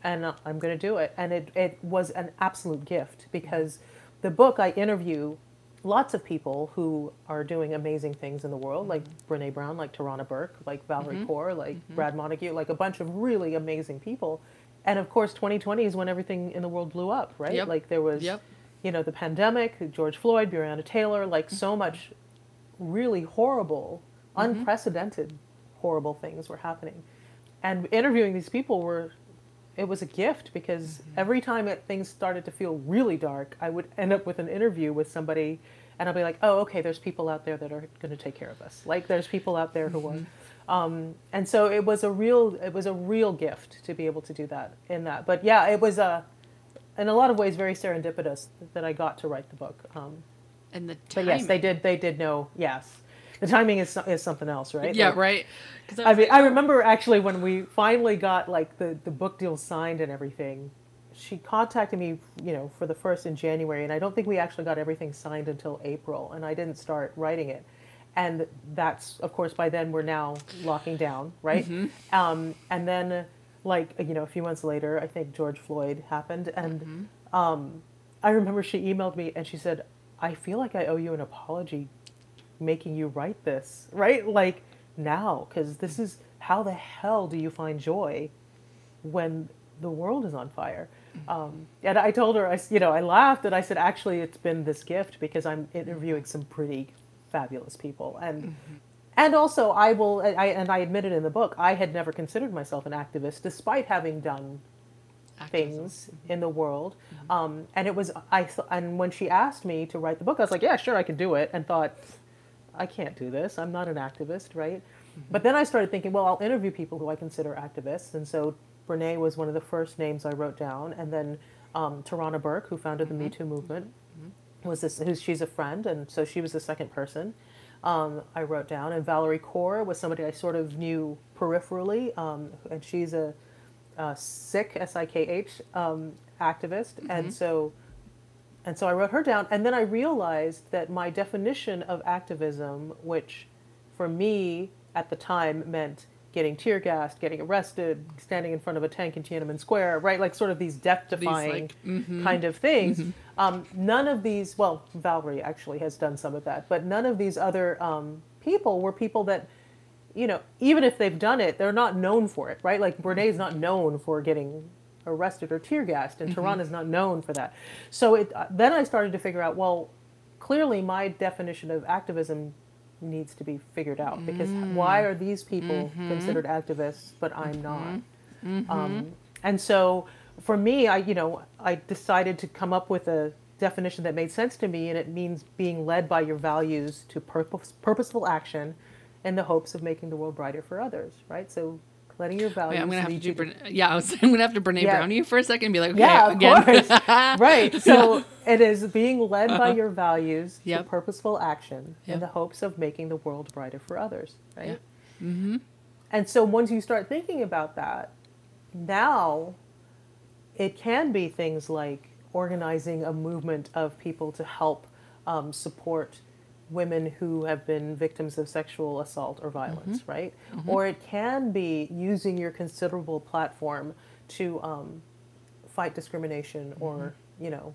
and uh, I'm going to do it. And it it was an absolute gift because the book I interview lots of people who are doing amazing things in the world, like Brene Brown, like Tarana Burke, like Valerie Mm-hmm. Kaur, like Brad Montague, like a bunch of really amazing people. And of course, 2020 is when everything in the world blew up, right? Yep. Like there was, Yep. you know, the pandemic, George Floyd, Breonna Taylor, like so mm-hmm. much really horrible, mm-hmm. unprecedented, horrible things were happening. And interviewing these people were, it was a gift because mm-hmm. every time it, things started to feel really dark, I would end up with an interview with somebody and I'll be like, oh, okay, there's people out there that are going to take care of us. Like there's people out there who are. Um, and so it was a real, it was a real gift to be able to do that in that. But yeah, it was a, in a lot of ways, very serendipitous that I got to write the book. Um, And the but yes, they did. They did know. Yes, the timing is is something else, right? Yeah, Like, right. I was mean, like, I remember actually when we finally got like the the book deal signed and everything. She contacted me, you know, for the first in January, and I don't think we actually got everything signed until April, and I didn't start writing it. And that's, of course, by then we're now locking down, right? Um, and then, like you know, a few months later, I think George Floyd happened, and um, I remember she emailed me and she said, "I feel like I owe you an apology making you write this, right? Like now, because this is how the hell do you find joy when the world is on fire? Um, and I told her, I, you know, I laughed and I said, actually, it's been this gift because I'm interviewing some pretty fabulous people, and and also I will, I, and I admitted in the book, I had never considered myself an activist, despite having done activism. things in the world. Um, and it was I th- and when she asked me to write the book, I was like, yeah, sure, I can do it. And thought, I can't do this. I'm not an activist, right? But then I started thinking, well, I'll interview people who I consider activists, and so Brene was one of the first names I wrote down, and then um, Tarana Burke, who founded the Me Too movement, was this. Who's she's a friend, and so she was the second person. Um, I wrote down, and Valerie Kaur was somebody I sort of knew peripherally, um, and she's a, a Sikh S I K H um, activist, and so and so I wrote her down, and then I realized that my definition of activism, which for me at the time meant getting tear gassed, getting arrested, standing in front of a tank in Tiananmen Square, right? Like sort of these death defying like, mhm. kind of things. Um, none of these, well, Valerie actually has done some of that, but none of these other um, people were people that, you know, even if they've done it, they're not known for it, right? Like Brene's not known for getting arrested or tear gassed, and Tarana is not known for that. So it, uh, then I started to figure out, well, clearly my definition of activism needs to be figured out because mm. why are these people mm-hmm. considered activists but I'm mm-hmm. not? Mm-hmm. Um, and so for me, I you know I decided to come up with a definition that made sense to me, and it means being led by your values to purpose, purposeful action, in the hopes of making the world brighter for others. Right. So letting your values. Wait, I'm gonna have to do. Brene, yeah, I was. I'm gonna have to Brene Yeah. Brown you for a second and be like, okay, yeah, of again. course. right. So it is being led by your values Uh-huh. Yep. to purposeful action Yep. in the hopes of making the world brighter for others. Right. Yeah. Mm-hmm. And so once you start thinking about that, now it can be things like organizing a movement of people to help um, support women who have been victims of sexual assault or violence, right? Or it can be using your considerable platform to um, fight discrimination or, you know,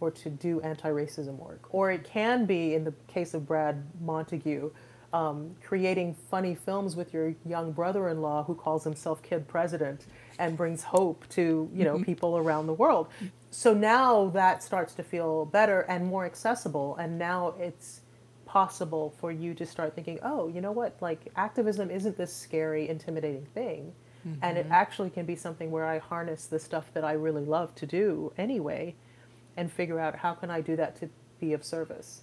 or to do anti racism work. Or it can be, in the case of Brad Montague, um, creating funny films with your young brother in law who calls himself Kid President and brings hope to, you know, people around the world. So now that starts to feel better and more accessible. And now it's possible for you to start thinking, oh, you know what? Like activism isn't this scary, intimidating thing. And it actually can be something where I harness the stuff that I really love to do anyway and figure out how can I do that to be of service.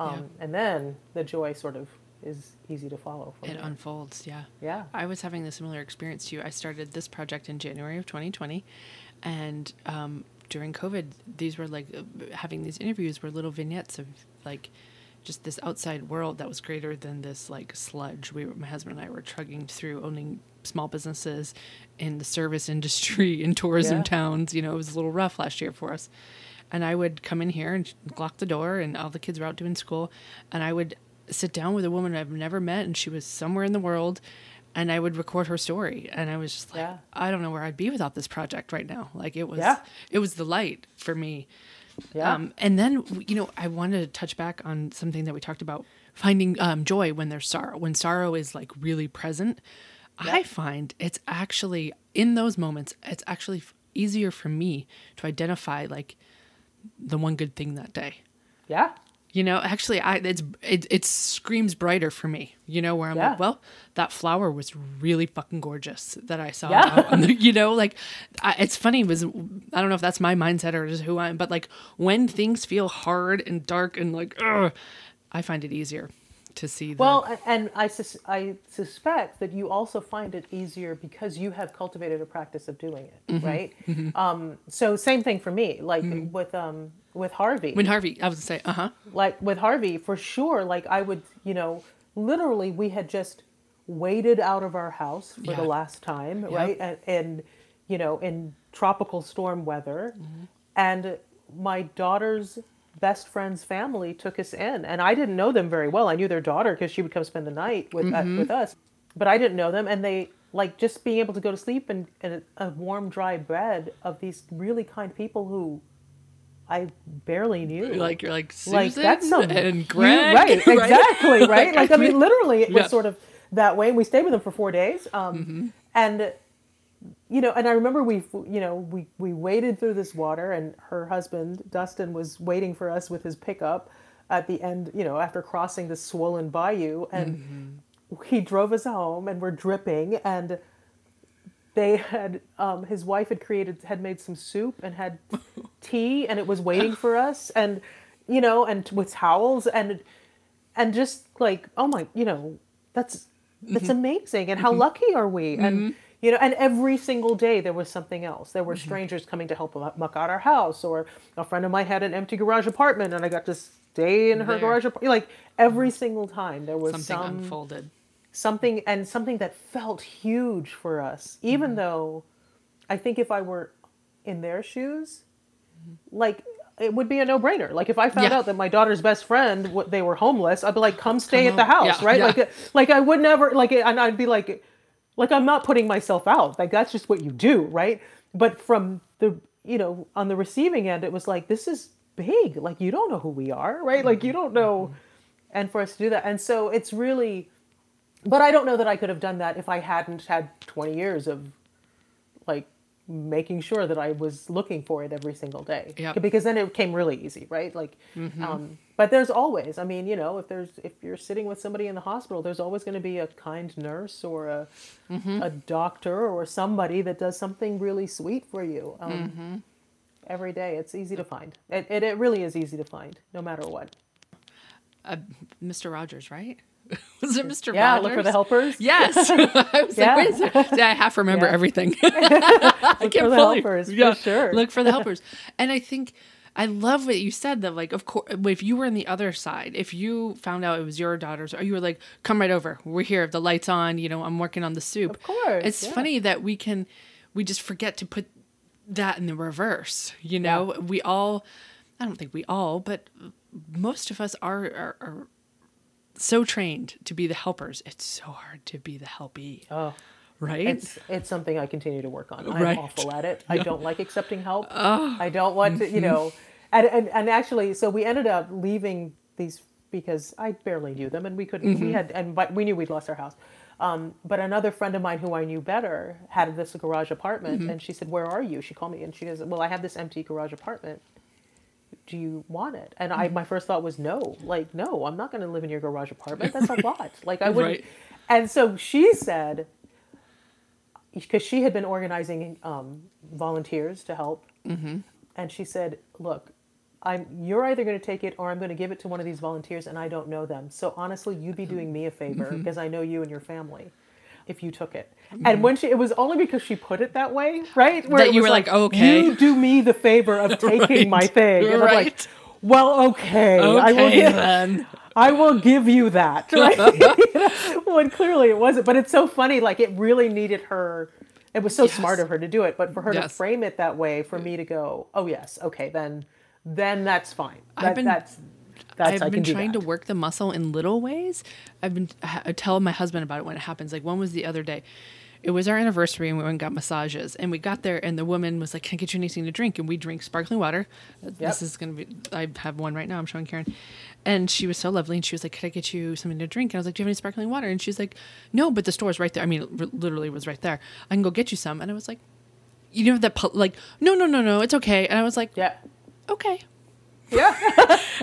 Um, And then the joy sort of is easy to follow. It there. unfolds. Yeah. yeah. I was having a similar experience to you. I started this project in January of 2020, and um, during COVID, these were like uh, having these interviews were little vignettes of like just this outside world that was greater than this like sludge. We, were, my husband and I, were trugging through owning small businesses in the service industry in tourism Yeah. towns. You know, it was a little rough last year for us. And I would come in here and lock the door, and all the kids were out doing school, and I would sit down with a woman I've never met, and she was somewhere in the world, and I would record her story, and I was just like, Yeah. I don't know where I'd be without this project right now. Like it was, Yeah. it was the light for me. Yeah. Um, and then you know, I wanted to touch back on something that we talked about: finding um, joy when there's sorrow. When sorrow is like really present, I find it's actually in those moments. It's actually easier for me to identify like the one good thing that day. yeah. You know, actually, I it's it, it screams brighter for me. You know, where I'm Yeah. like, well, that flower was really fucking gorgeous that I saw. Yeah. the- you know, like I, it's funny. Was I don't know if that's my mindset or just who I am, but like when things feel hard and dark and like, ugh, I find it easier to see. The, Well, and I, sus- I suspect that you also find it easier because you have cultivated a practice of doing it, Mm-hmm. right? Um, so same thing for me, like with um, with Harvey. when Harvey, I was gonna say, uh huh, like with Harvey, for sure, like I would, you know, literally we had just waded out of our house for Yeah. the last time, right? And, and, you know, in tropical storm weather. And my daughter's best friend's family took us in. And I didn't know them very well. I knew their daughter because she would come spend the night with, uh, with us. But I didn't know them. And they, like, just being able to go to sleep in, in a warm, dry bed of these really kind people who I barely knew. Like you're like Susan like that's some and Greg, right exactly right. like i mean literally it was sort of that way and we stayed with them for four days um, Mm-hmm. and you know and i remember we you know we we waded through this water and her husband dustin was waiting for us with his pickup at the end you know after crossing the swollen bayou and Mm-hmm. he drove us home and we're dripping and they had um, his wife had created had made some soup and had tea and it was waiting for us. And you know and with towels and and just like oh my you know that's that's mm-hmm. amazing. And how mm-hmm. lucky are we? And mm-hmm. you know and every single day there was something else. There were strangers coming to help mu- muck out our house or a friend of mine had an empty garage apartment and i got to stay in her There. garage apartment like every single time there was something some unfolded. Something and something that felt huge for us even Mm-hmm. though i think if i were in their shoes mm-hmm. like it would be a no-brainer. Like if i found Yeah. out that my daughter's best friend what they were homeless i'd be like come stay Come at the house Yeah, right? Yeah. like uh, like i would never like uh, and i'd be like like i'm not putting myself out. Like that's just what you do right? But from the you know on the receiving end it was like this is big. Like you don't know who we are right? Like you mm-hmm. don't know. Mm-hmm. And for us to do that. And so it's really but I don't know that I could have done that if I hadn't had 20 years of like making sure that I was looking for it every single day. Yep. Because then it came really easy, right? Like, um, but there's always, I mean, you know, if there's if you're sitting with somebody in the hospital, there's always going to be a kind nurse or a a doctor or somebody that does something really sweet for you. Um, Every day, it's easy to find. It, it it really is easy to find, no matter what. Uh, Mr. Rogers, right? Was it Mr. Yeah, Rogers? look for the helpers. Yes. I was Yeah. like, wait a second. I half remember Yeah. everything. I Look can't for the helpers, for sure. Look for the helpers. And I think I love what you said that like of course if you were on the other side, if you found out it was your daughter's or you were like, come right over. We're here, the lights on, you know, I'm working on the soup. Of course, It's yeah. funny that we can we just forget to put that in the reverse. You know, we all I don't think we all, but most of us are, are, are so trained to be the helpers. It's so hard to be the helpee. Oh, right? it's it's something I continue to work on. I'm Right. awful at it. I don't like accepting help. I don't want to, you know, mm-hmm. and, and and actually, so we ended up leaving these because I barely knew them, and we couldn't. We mm-hmm. had, and but we knew we'd lost our house. Um, but another friend of mine who I knew better had this garage apartment, mm-hmm. and she said, "Where are you?" She called me, and she goes, "Well, I have this empty garage apartment. Do you want it?" And I, hmm. my first thought was, "No, like, no, I'm not going to live in your garage apartment. That's a lot. Like, I wouldn't." Right. And so she said, because she had been organizing um, volunteers to help, mm-hmm. and she said, "Look, I'm you're either going to take it or I'm going to give it to one of these volunteers, and I don't know them. So honestly, you'd be doing me a favor mm-hmm. because I know you and your family." If you took it, mm-hmm. and when she, it was only because she put it that way, right? Where That you were like, "Okay." you do me the favor of taking my thing, and I'm like, Right. well, okay, I will okay give, then. I will give you that. Right? You know? Well, clearly it wasn't. But it's so funny. Like it really needed her. It was so smart of her to do it. But for her to frame it that way, for me to go, oh yes, okay, then, then that's fine. I've That, been- that's that's I've been trying to work the muscle in little ways. I've been I tell my husband about it when it happens. Like one was the other day. It was our anniversary and we went and got massages. And we got there and the woman was like, Can I get you anything to drink? And we drink sparkling water. Uh, this is gonna be I have one right now, I'm showing Karen. And she was so lovely and she was like, Could I get you something to drink? And I was like, Do you have any sparkling water? And she's like, No, but the store's right there. I mean, r- literally was right there. I can go get you some. And I was like, you know that like no no no no it's okay and I was like Yeah. okay Yeah.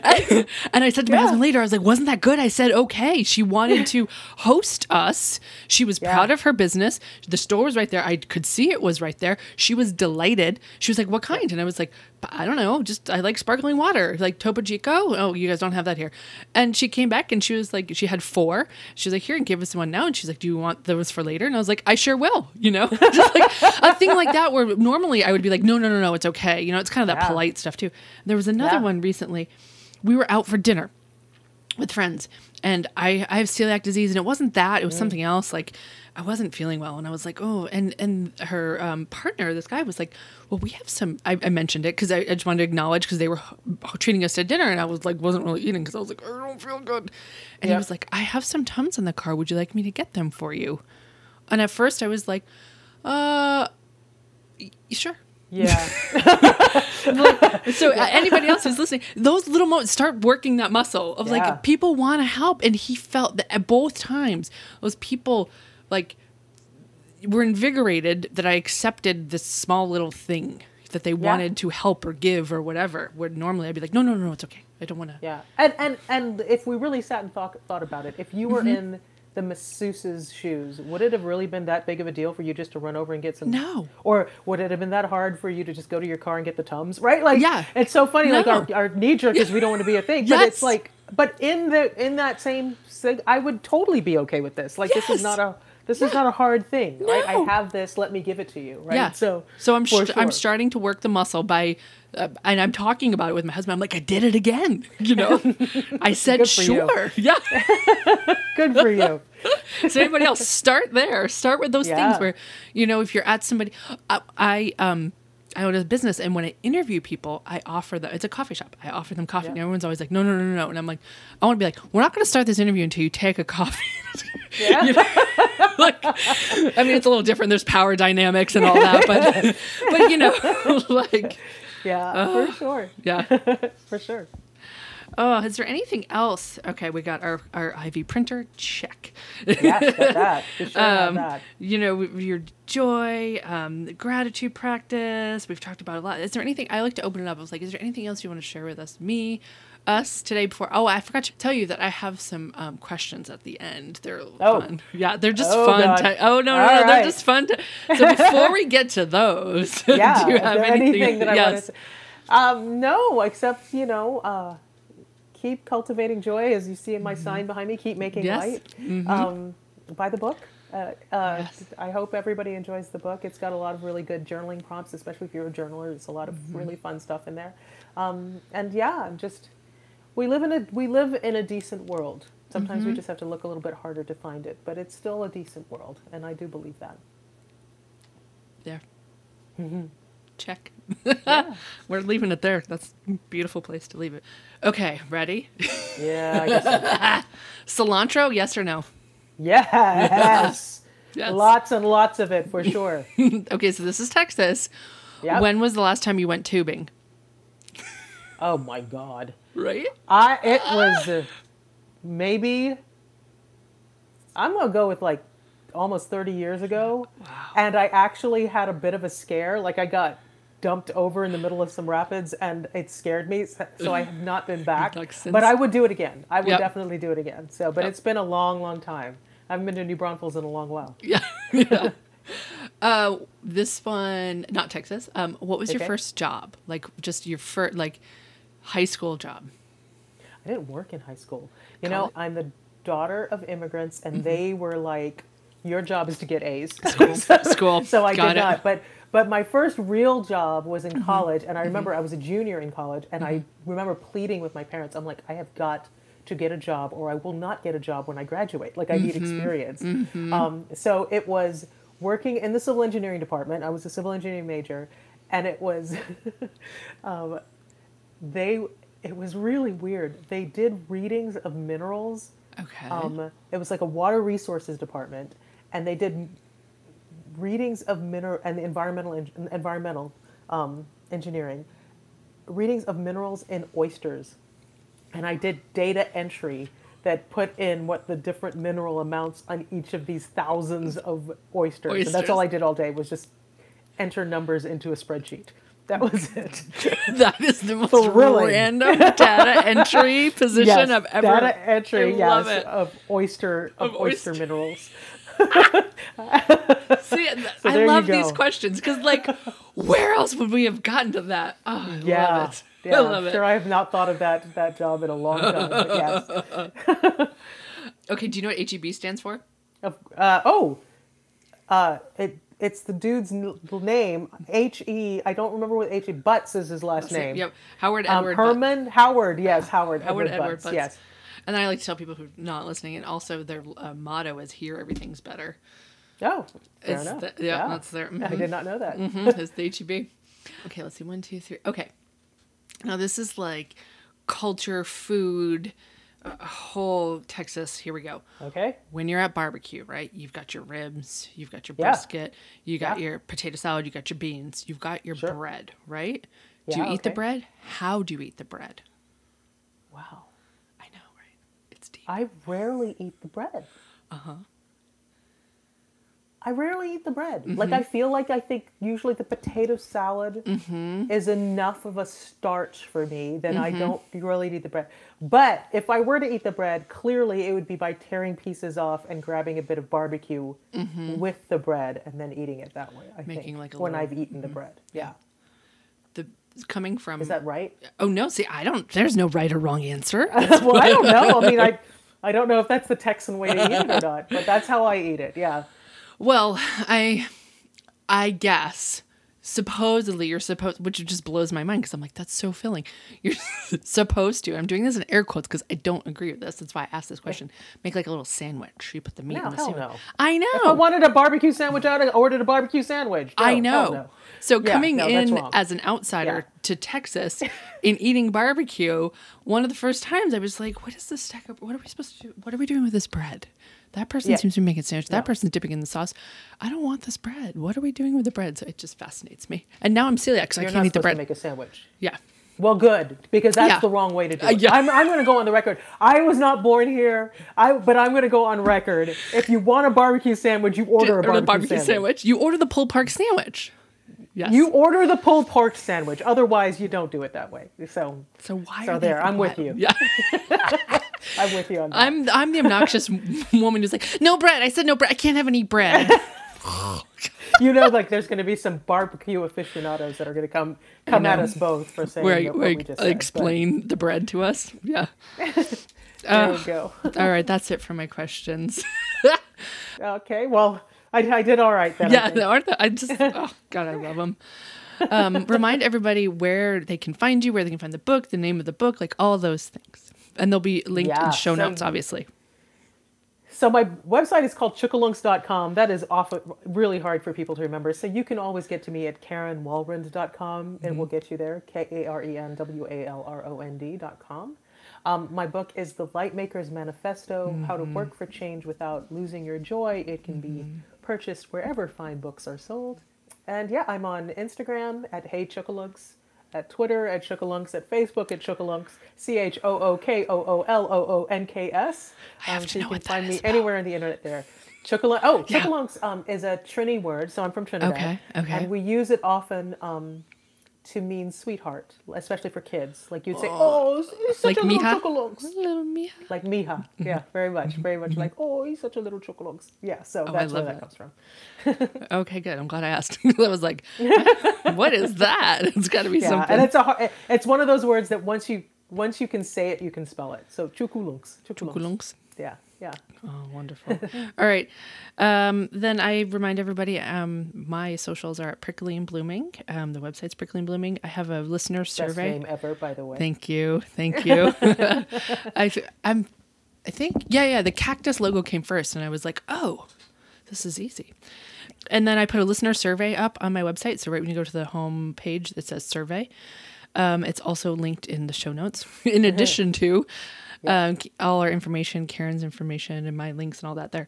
and I said to my Yeah. husband later, I was like, wasn't that good? I said, okay. She wanted to host us. She was Yeah. proud of her business. The store was right there. I could see it was right there. She was delighted. She was like, what kind? And I was like, I don't know. Just, I like sparkling water, like Topo Chico. Oh, you guys don't have that here. And she came back and she was like, she had four. She was like, here, and give us one now. And she's like, do you want those for later? And I was like, I sure will, you know? Just like a thing like that where normally I would be like, no, no, no, no, it's okay. You know, it's kind of that Yeah. polite stuff too. There was another Yeah. one recently. We were out for dinner with friends. And I, I have celiac disease and it wasn't that it was something else like i wasn't feeling well and i was like oh and and her um, partner this guy was like well we have some i, I mentioned it because I, I just wanted to acknowledge because they were treating us to dinner and i was like wasn't really eating because i was like i don't feel good. And he was like i have some tums in the car would you like me to get them for you? And at first i was like uh sure Yeah. so uh, anybody else who's listening, those little moments start working that muscle of Yeah. like people want to help, and he felt that at both times those people like were invigorated that I accepted this small little thing that they wanted to help or give or whatever. Where normally I'd be like, no, no, no, no it's okay. I don't want to. Yeah, and and and if we really sat and thought thought about it, if you Mm-hmm. were in the masseuse's shoes, would it have really been that big of a deal for you just to run over and get some? No. Or would it have been that hard for you to just go to your car and get the tums? Right? Like, Yeah. it's so funny. Like our, our knee jerk is we don't want to be a thing, yes. but it's like, but in the in that same, I would totally be okay with this. Like, this is not a this is not a hard thing. Right? I have this. Let me give it to you. Right? Yeah. So so I'm for st- I'm starting to work the muscle by, uh, and I'm talking about it with my husband. I'm like, I did it again. You know, I said for you. sure. Yeah. Good for you. so anybody else start there start with those Yeah. things where you know if you're at somebody I, I um I own a business and when I interview people, I offer them, it's a coffee shop. I offer them coffee. Yeah. And everyone's always like, no, no, no, no, no. And I'm like, I want to be like, we're not going to start this interview until you take a coffee. Yeah. You know? like, I mean, it's a little different. There's power dynamics and all that, but, but you know, like, Yeah. for sure. yeah. For sure. Oh, is there anything else? Okay, we got our, our Ivy printer. Check. Yes, got that. For sure um, that. you know, your joy, um, gratitude practice. We've talked about a lot. Is there anything I like to open it up? I was like, is there anything else you want to share with us? Me, us today before. Oh, I forgot to tell you that I have some um, questions at the end. They're Oh. fun. Yeah, they're just Oh, fun. Oh no, no, no, they're just fun. To, so before we get to those, Yeah. do you have anything? anything that I want yes. to say? Um, no, except you know, uh, keep cultivating joy, as you see in my sign behind me. Keep making Mm-hmm. Light. Um, buy the book. Uh, uh, Yes. I hope everybody enjoys the book. It's got a lot of really good journaling prompts, especially if you're a journaler. There's a lot of Mm-hmm. really fun stuff in there. Um, and yeah, I'm just we live in a we live in a decent world. Sometimes Mm-hmm. we just have to look a little bit harder to find it, but it's still a decent world, and I do believe that. There. Mm-hmm. Check. We're leaving it there. That's a beautiful place to leave it. Okay, ready? Yeah, I guess so. Cilantro, yes or no? Yes. Yes. Lots and lots of it for sure. Okay, so this is Texas. Yep. When was the last time you went tubing? oh my god. Right? I it was uh, maybe I'm going to go with like almost 30 years ago. And I actually had a bit of a scare like I got dumped over in the middle of some rapids and it scared me so I have not been back. But I would do it again. I would Yep. definitely do it again. So but Yep. it's been a long long time. I haven't been to New Braunfels in a long while. Yeah. yeah. Uh, this one, not Texas. Um, what was your first job? Like, just your first, like, high school job? I didn't work in high school. You know? I'm the daughter of immigrants, and Mm-hmm. they were like, "Your job is to get A's." School. so I Got did it. not. But but my first real job was Mm-hmm. in college, and I remember I was a junior in college, and I remember pleading with my parents. I'm like, I have got to get a job, or I will not get a job when I graduate. Like I need Mm-hmm. experience. Um, so it was working in the civil engineering department. I was a civil engineering major, and it was. um, they it was really weird. They did readings of minerals. Okay. Um, it was like a water resources department, and they did readings of mineral and the environmental en- environmental um, engineering, readings of minerals in oysters, and I did data entry that put in what the different mineral amounts on each of these thousands of oysters. And that's all I did all day was just enter numbers into a spreadsheet. That was it. that is the most Thrilling. random data entry position yes, I've ever. data entry. I yes, love it. of oyster of, Of oyster, oyster. minerals. See, So I love these questions because, like, where else would we have gotten to that? Oh, I Yeah, love it. yeah. I love I'm sure. I have not thought of that that job in a long time. Yes. Okay, do you know what HEB stands for? Uh, oh, uh, it it's the dude's n- name. H E. I don't remember what H E. Butts is his last name. Yep, Howard Um, Edward. Butts. Herman Howard. Yes, Howard. Howard Edward, Edward Butts. Butts. Yes. And then I like to tell people who are not listening, and also their uh, motto is "Here, everything's better." Oh, fair It's enough. the- yeah, that's their. I mhm. did not know that. Mhm, it's the HEB. Okay, let's see. One, two, three. Okay. Now this is like culture, food, uh, whole Texas. Here we go. Okay. When you're at barbecue, right? You've got your ribs, you've got your Yeah. brisket, you got Yeah. your potato salad, you got your beans, you've got your Sure. bread, right? do you Yeah, eat the bread? How do you eat the bread? Wow. I know, right? It's deep. I rarely eat the bread. Uh huh. I rarely eat the bread. Mm-hmm. Like I feel like I think usually the potato salad Mm-hmm. is enough of a starch for me that I don't really eat the bread. But if I were to eat the bread, clearly it would be by tearing pieces off and grabbing a bit of barbecue with the bread and then eating it that way. I Mm-hmm. Making think like a when little- mm-hmm. I've eaten the bread. Yeah. The coming from Is that right? Oh no, see, I don't. There's no right or wrong answer. well, I don't know. I mean, I I don't know if that's the Texan way to eat it or not, but that's how I eat it. Yeah. Well, I I guess supposedly you're supposed which just blows my mind because I'm like that's so filling. You're supposed to. I'm doing this in air quotes because I don't agree with this. That's why I asked this question. Make like a little sandwich. You put the meat No, in the hell sandwich. no. I know. If I wanted a barbecue sandwich, have ordered a barbecue sandwich. No, I know. no. So Yeah, coming in as an outsider Yeah. to Texas in eating barbecue, one of the first times I was like, "What is this stack of? What are we supposed to do? What are we doing with this bread? That person Yeah. seems to be making sandwich. That Yeah. person's dipping in the sauce. I don't want this bread. What are we doing with the bread?" So it just fascinates me. And now I'm celiac, so You're I can't eat the supposed bread. to make a sandwich. yeah, Well, good because that's Yeah. the wrong way to do Uh, it. yeah. I'm, I'm going to go on the record. I was not born here. I but I'm going to go on record. If you want a barbecue sandwich, you order a barbecue, barbecue sandwich. sandwich. You order the pulled pork sandwich. Yes. You order the pulled pork sandwich. Otherwise, you don't do it that way. So so why? So are there, I'm with you. Yeah. I'm with you on that. I'm I'm the obnoxious woman who's like, no bread. I said no bread. I can't have any bread. you know, like there's going to be some barbecue aficionados that are going to come come at us both for saying where where we just said, but explain the bread to us. Yeah. There you go. All right, that's it for my questions. Okay, well, I, I did all right then. Yeah, aren't they? I just oh god, I love them. Um, remind everybody where they can find you, where they can find the book, the name of the book, like all those things, and they'll be linked Yeah, in show so- notes, obviously. So my website is called chookooloonks.com. That is often really hard for people to remember. So you can always get to me at karenwalrond.com and we'll get you there. K A R E N W A L R O N D.com. Um, my book is The Lightmaker's Manifesto How to Work for Change Without Losing Your Joy. It can be purchased wherever fine books are sold. And yeah, I'm on Instagram at Hey Chookooloonks, at Twitter at Chookooloonks, at Facebook at Chookooloonks, C H O O K O O L O O N K S. I have Um, to so you can what that find me about. anywhere on the internet there. Chookooloonk. Oh, Yeah. Chookooloonks um, is a Trini word, so I'm from Trinidad. Okay, okay. And we use it often um, to mean sweetheart, especially for kids. Like you'd say, "Oh, oh he's such Like a little Mija? Chookooloonks." Little Mia. Like Mija. Yeah, very much, very much like, "Oh, he's such a little Chookooloonks." Yeah, so oh, I that's where love that it. comes from. Okay, good. I'm glad I asked. I was like, what is that? It's got to be Yeah, something. and it's a har- it's one of those words that once you once you can say it, you can spell it. So Chookooloonks. Chookooloonks. Yeah, yeah. Oh, wonderful. All right. Um, then I remind everybody um, my socials are at Prickly and Blooming. Um, the website's Prickly and Blooming. I have a listener Best survey. name ever, by the way. Thank you. Thank you. I, I'm, I think, yeah, yeah, the cactus logo came first, and I was like, oh, this is easy. And then I put a listener survey up on my website. So, right when you go to the home page that says survey, um, it's also linked in the show notes, in addition to um, all our information, Karen's information, and my links and all that there.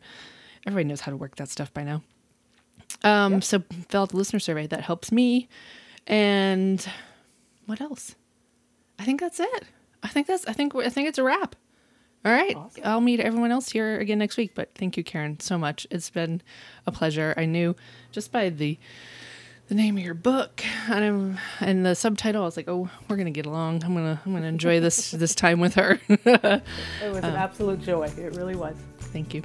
Everybody knows how to work that stuff by now. Um, So, fill out the listener survey. That helps me. And what else? I think that's it. I think that's. I think. I think it's a wrap. All right. Awesome. I'll meet everyone else here again next week. But thank you, Karen, so much. It's been a pleasure. I knew just by the the name of your book and I'm, and the subtitle, I was like, oh, we're gonna get along. I'm gonna I'm gonna enjoy this this time with her. It was an um, absolute joy. It really was. thank you.